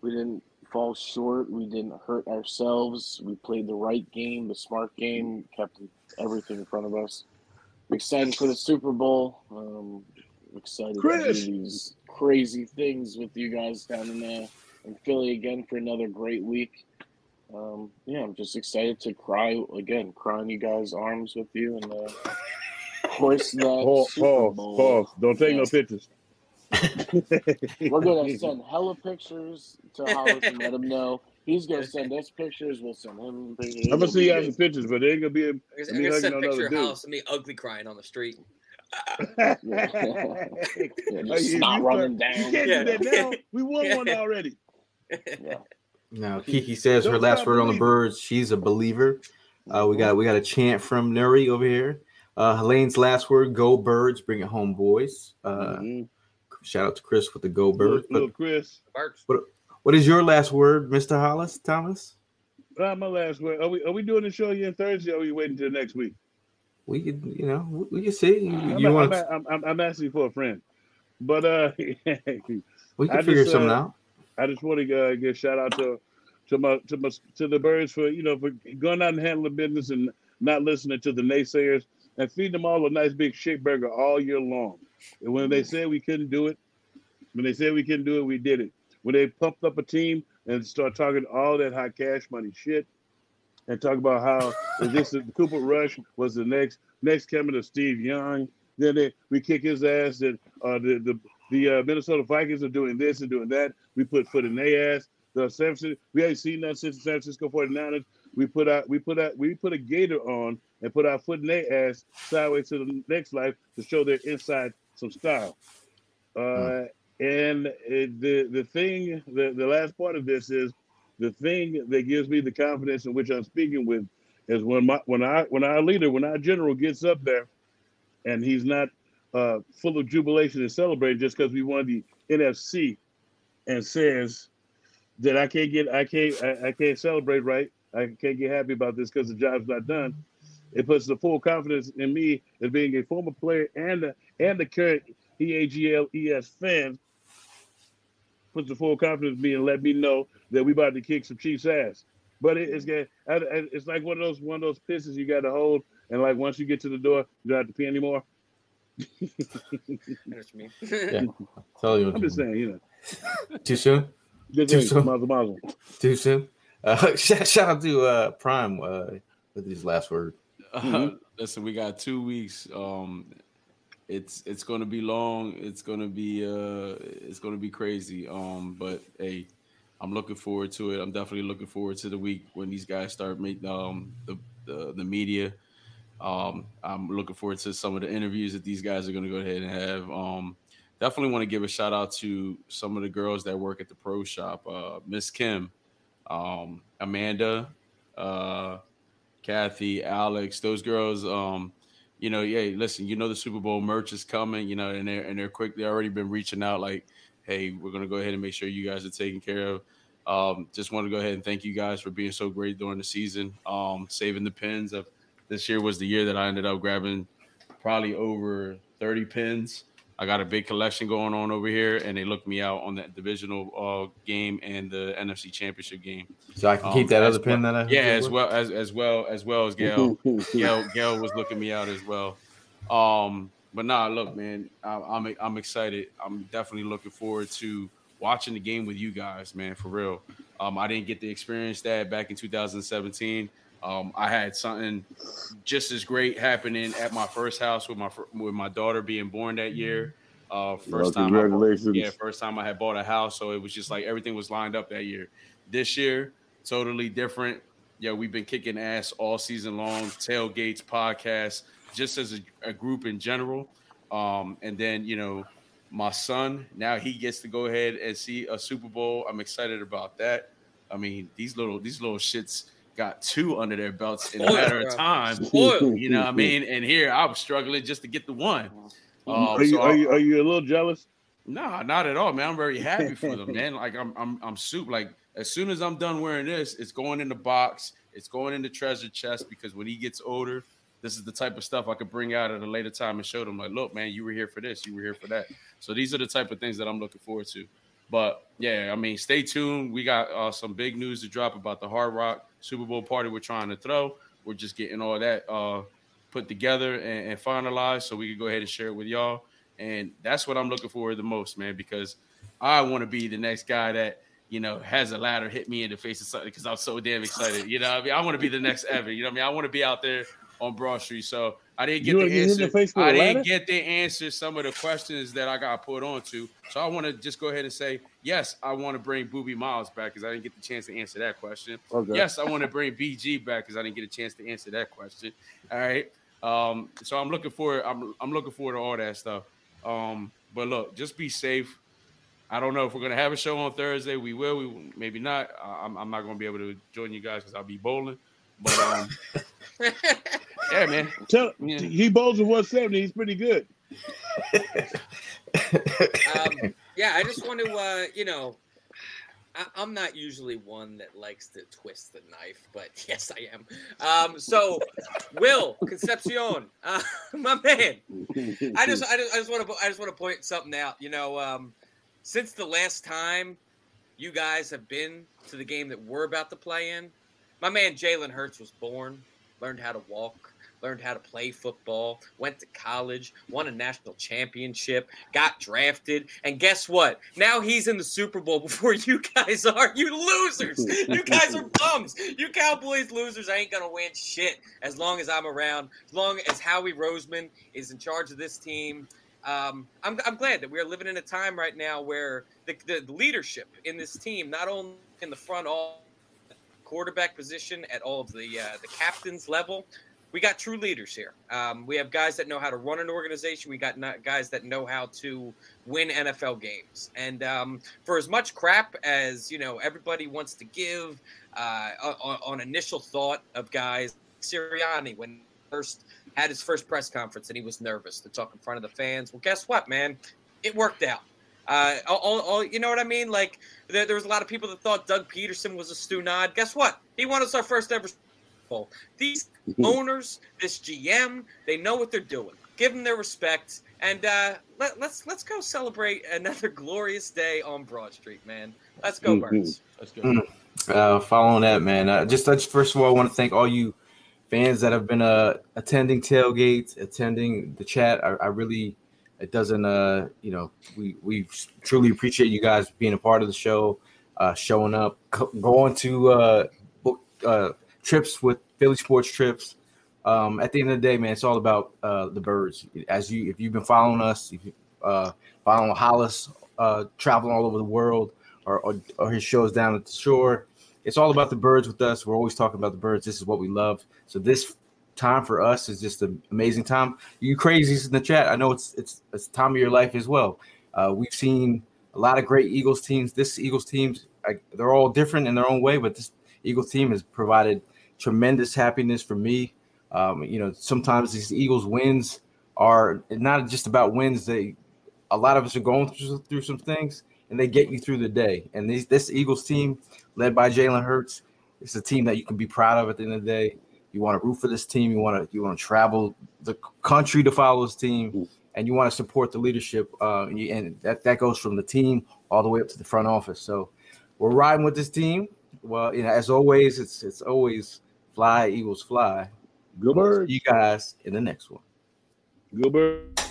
we didn't fall short. We didn't hurt ourselves. We played the right game, the smart game, kept everything in front of us. excited for the Super Bowl. Um, excited Chris! to do these crazy things with you guys down in uh, in Philly again for another great week. Um, yeah, I'm just excited to cry again, cry in you guys' arms with you, and uh, hoist that Pause, Super pause, Bowl. pause. Don't take no pictures. We're gonna send hella pictures to Hollis and let him know. He's gonna send us pictures. We'll send him pictures. I'm gonna It'll see you guys good. some pictures, but they ain't gonna be a I'm me gonna send a picture of dude. House of me ugly crying on the street. Yeah, Hey, just you running start- You down. can't Yeah. do that now. We won one already. Yeah. Now Kiki says her Don't last word on the birds. She's a believer. Uh, Mm-hmm. we got we got a chant from Nuri over here. Uh, Helene's last word: "Go birds, bring it home, boys." Uh, Mhm. Shout out to Chris with the "Go Little, birds." little Chris. Birds. what is your last word, Mister Hollis Thomas? Uh, my last word. Are we are we doing the show again Thursday? Or are we waiting till next week? We could, you know, we, we can see. You, I'm, you I'm, want? I'm, I'm, I'm asking for a friend, but uh, we I can figure just, something uh, out. I just want to uh, give a shout out to to my to my to the birds for you know for going out and handling business and not listening to the naysayers and feeding them all a nice big shit burger all year long. And when they said we couldn't do it, when they said we couldn't do it, we did it. When they pumped up a team and start talking all that high cash money shit and talk about how this is Cooper Rush was the next next coming of Steve Young. Then they, we kick his ass. And uh, the the the uh, Minnesota Vikings are doing this and doing that. We put foot in their ass. The San Francisco, we ain't seen nothing since the San Francisco 49ers. We put out we put out we put a gator on and put our foot in their ass sideways to the next life to show their inside some style. Uh, and it, the the thing the, the last part of this is the thing that gives me the confidence in which I'm speaking with is when my when I when our leader when our general gets up there and he's not uh, full of jubilation and celebrating just because we won the NFC and says that I can't get I can't I, I can't celebrate right I can't get happy about this because the job's not done. It puts the full confidence in me as being a former player and a, and the current EAGLES fan. Puts the full confidence in me and let me know that we about to kick some Chiefs ass. But it, it's get I- I- it's like one of those one of those pisses you got to hold, and like once you get to the door, you don't have to pee anymore. That's me. what you mean. Yeah. Tell you. I'm just saying, you know, Too soon. good Too thing, soon. mazel mazel. Too soon. Uh, shout, shout out to uh, Prime uh, with his last word. Uh, listen, we got two weeks. Um, it's it's going to be long. It's going to be uh, it's going to be crazy. Um, but hey, I'm looking forward to it. I'm definitely looking forward to the week when these guys start making um the the, the media. Um, I'm looking forward to some of the interviews that these guys are going to go ahead and have. Um, definitely want to give a shout out to some of the girls that work at the pro shop. Uh, Miss Kim, um, Amanda, uh, Kathy, Alex, those girls. Um, you know, yeah. Listen, you know the Super Bowl merch is coming. You know, and they're and they're quick. They already been reaching out like, hey, we're gonna go ahead and make sure you guys are taken care of. Um, just want to go ahead and thank you guys for being so great during the season. Um, saving the pins. Of this year was the year that I ended up grabbing probably over 30 pins. I got a big collection going on over here, and they looked me out on that divisional uh, game and the NFC Championship game. So I can Um, keep that as other pin well- that I yeah, as well as as well as well as Gail. Gail Gail was looking me out as well. Um, but nah, look, man, I, I'm I'm excited. I'm definitely looking forward to watching the game with you guys, man, for real. Um, I didn't get to experience that back in 2017. Um, I had something just as great happening at my first house with my with my daughter being born that year. Uh, first Well, time, I congratulations. yeah, first time I had bought a house, so it was just like everything was lined up that year. This year, totally different. Yeah, we've been kicking ass all season long. Tailgates, podcasts, just as a, a group in general. Um, and then you know, my son now he gets to go ahead and see a Super Bowl. I'm excited about that. I mean, these little these little shits got two under their belts in a matter of time. You know what I mean? And here I was struggling just to get the one. Um, are you so are you are you a little jealous? no, not at all, man. I'm very happy for them, man. Like I'm, I'm, I'm soup. Like as soon as I'm done wearing this, it's going in the box. It's going in the treasure chest because when he gets older, this is the type of stuff I could bring out at a later time and show them, like, look, man, you were here for this, you were here for that. So these are the type of things that I'm looking forward to. But yeah, I mean, stay tuned. We got uh, some big news to drop about the Hard Rock Super Bowl party we're trying to throw. We're just getting all that uh, put together and, and finalized so we can go ahead and share it with y'all. And that's what I'm looking for the most, man, because I want to be the next guy that you know has a ladder hit me in the face of something because I'm so damn excited. You know, I mean, I want to be the next Evan. You know, I mean, I want to be out there on Broad Street. So I didn't get You- the answer. I didn't get the answer some of the questions that I got put onto. So I want to just go ahead and say yes. I want to bring Booby Miles back because I didn't get the chance to answer that question. Okay. Yes, I want to bring BG back because I didn't get a chance to answer that question. All right. Um, so I'm looking forward. I'm I'm looking forward to all that stuff. Um, but look, just be safe. I don't know if we're gonna have a show on Thursday. We will. We maybe not. I- I'm, I'm not gonna be able to join you guys because I'll be bowling. But um, yeah, man. Tell Yeah. he bowls at 170. He's pretty good. um, yeah, I just want to, uh, you know, I, I'm not usually one that likes to twist the knife, but yes, I am. Um, so, Will Concepcion, uh, my man, I just, I just, I just want to, I just want to point something out. You know, um, since the last time you guys have been to the game that we're about to play in, my man Jalen Hurts was born, learned how to walk, learned how to play football, went to college, won a national championship, got drafted, and guess what? Now he's in the Super Bowl before you guys are. You losers! You guys are bums. You Cowboys losers I ain't gonna win shit as long as I'm around. As long as Howie Roseman is in charge of this team. Um, I'm, I'm glad that we're living in a time right now where the, the leadership in this team, not only in the front all quarterback position at all of the uh, the captains level. We got true leaders here. Um, we have guys that know how to run an organization. We got guys that know how to win NFL games. And um, for as much crap as you know everybody wants to give uh, on, on initial thought of guys, Sirianni when first had his first press conference and he was nervous to talk in front of the fans. Well, guess what, man? It worked out. Uh, all, all, all- you know what I mean? Like there, there was a lot of people that thought Doug Pederson was a stew nod. Guess what? He won us our first ever Bowl. These owners, this GM, they know what they're doing. Give them their respect, and uh, let, let's let's go celebrate another glorious day on Broad Street, man. Let's go, Mhm. Birds. Let's go. Mm. Uh, following that, man. Uh, just, just first of all, I want to thank all you fans that have been uh, attending tailgates, attending the chat. I, I really, it doesn't, uh, you know, we we truly appreciate you guys being a part of the show, uh, showing up, co- going to uh, book uh, trips with Philly Sports Trips. Um, at the end of the day, man, it's all about uh, the birds. As you, if you've been following us, if you uh, following Hollis, uh, traveling all over the world, or, or or his shows down at the shore, it's all about the birds with us. We're always talking about the birds. This is what we love. So this time for us is just an amazing time. You crazies in the chat, I know it's it's it's time of your life as well. Uh, we've seen a lot of great Eagles teams. This Eagles teams, I, they're all different in their own way, but this Eagles team has provided tremendous happiness for me. Um, you know, sometimes these Eagles wins are not just about wins. They, a lot of us are going through, through some things, and they get you through the day. And these, this Eagles team, led by Jalen Hurts, it's a team that you can be proud of at the end of the day. You want to root for this team. You want to you want to travel the country to follow this team, and you want to support the leadership. Uh, and, you, and that that goes from the team all the way up to the front office. So we're riding with this team. Well, you know, as always, it's it's always fly Eagles fly. Go birds. See you guys in the next one. Go birds.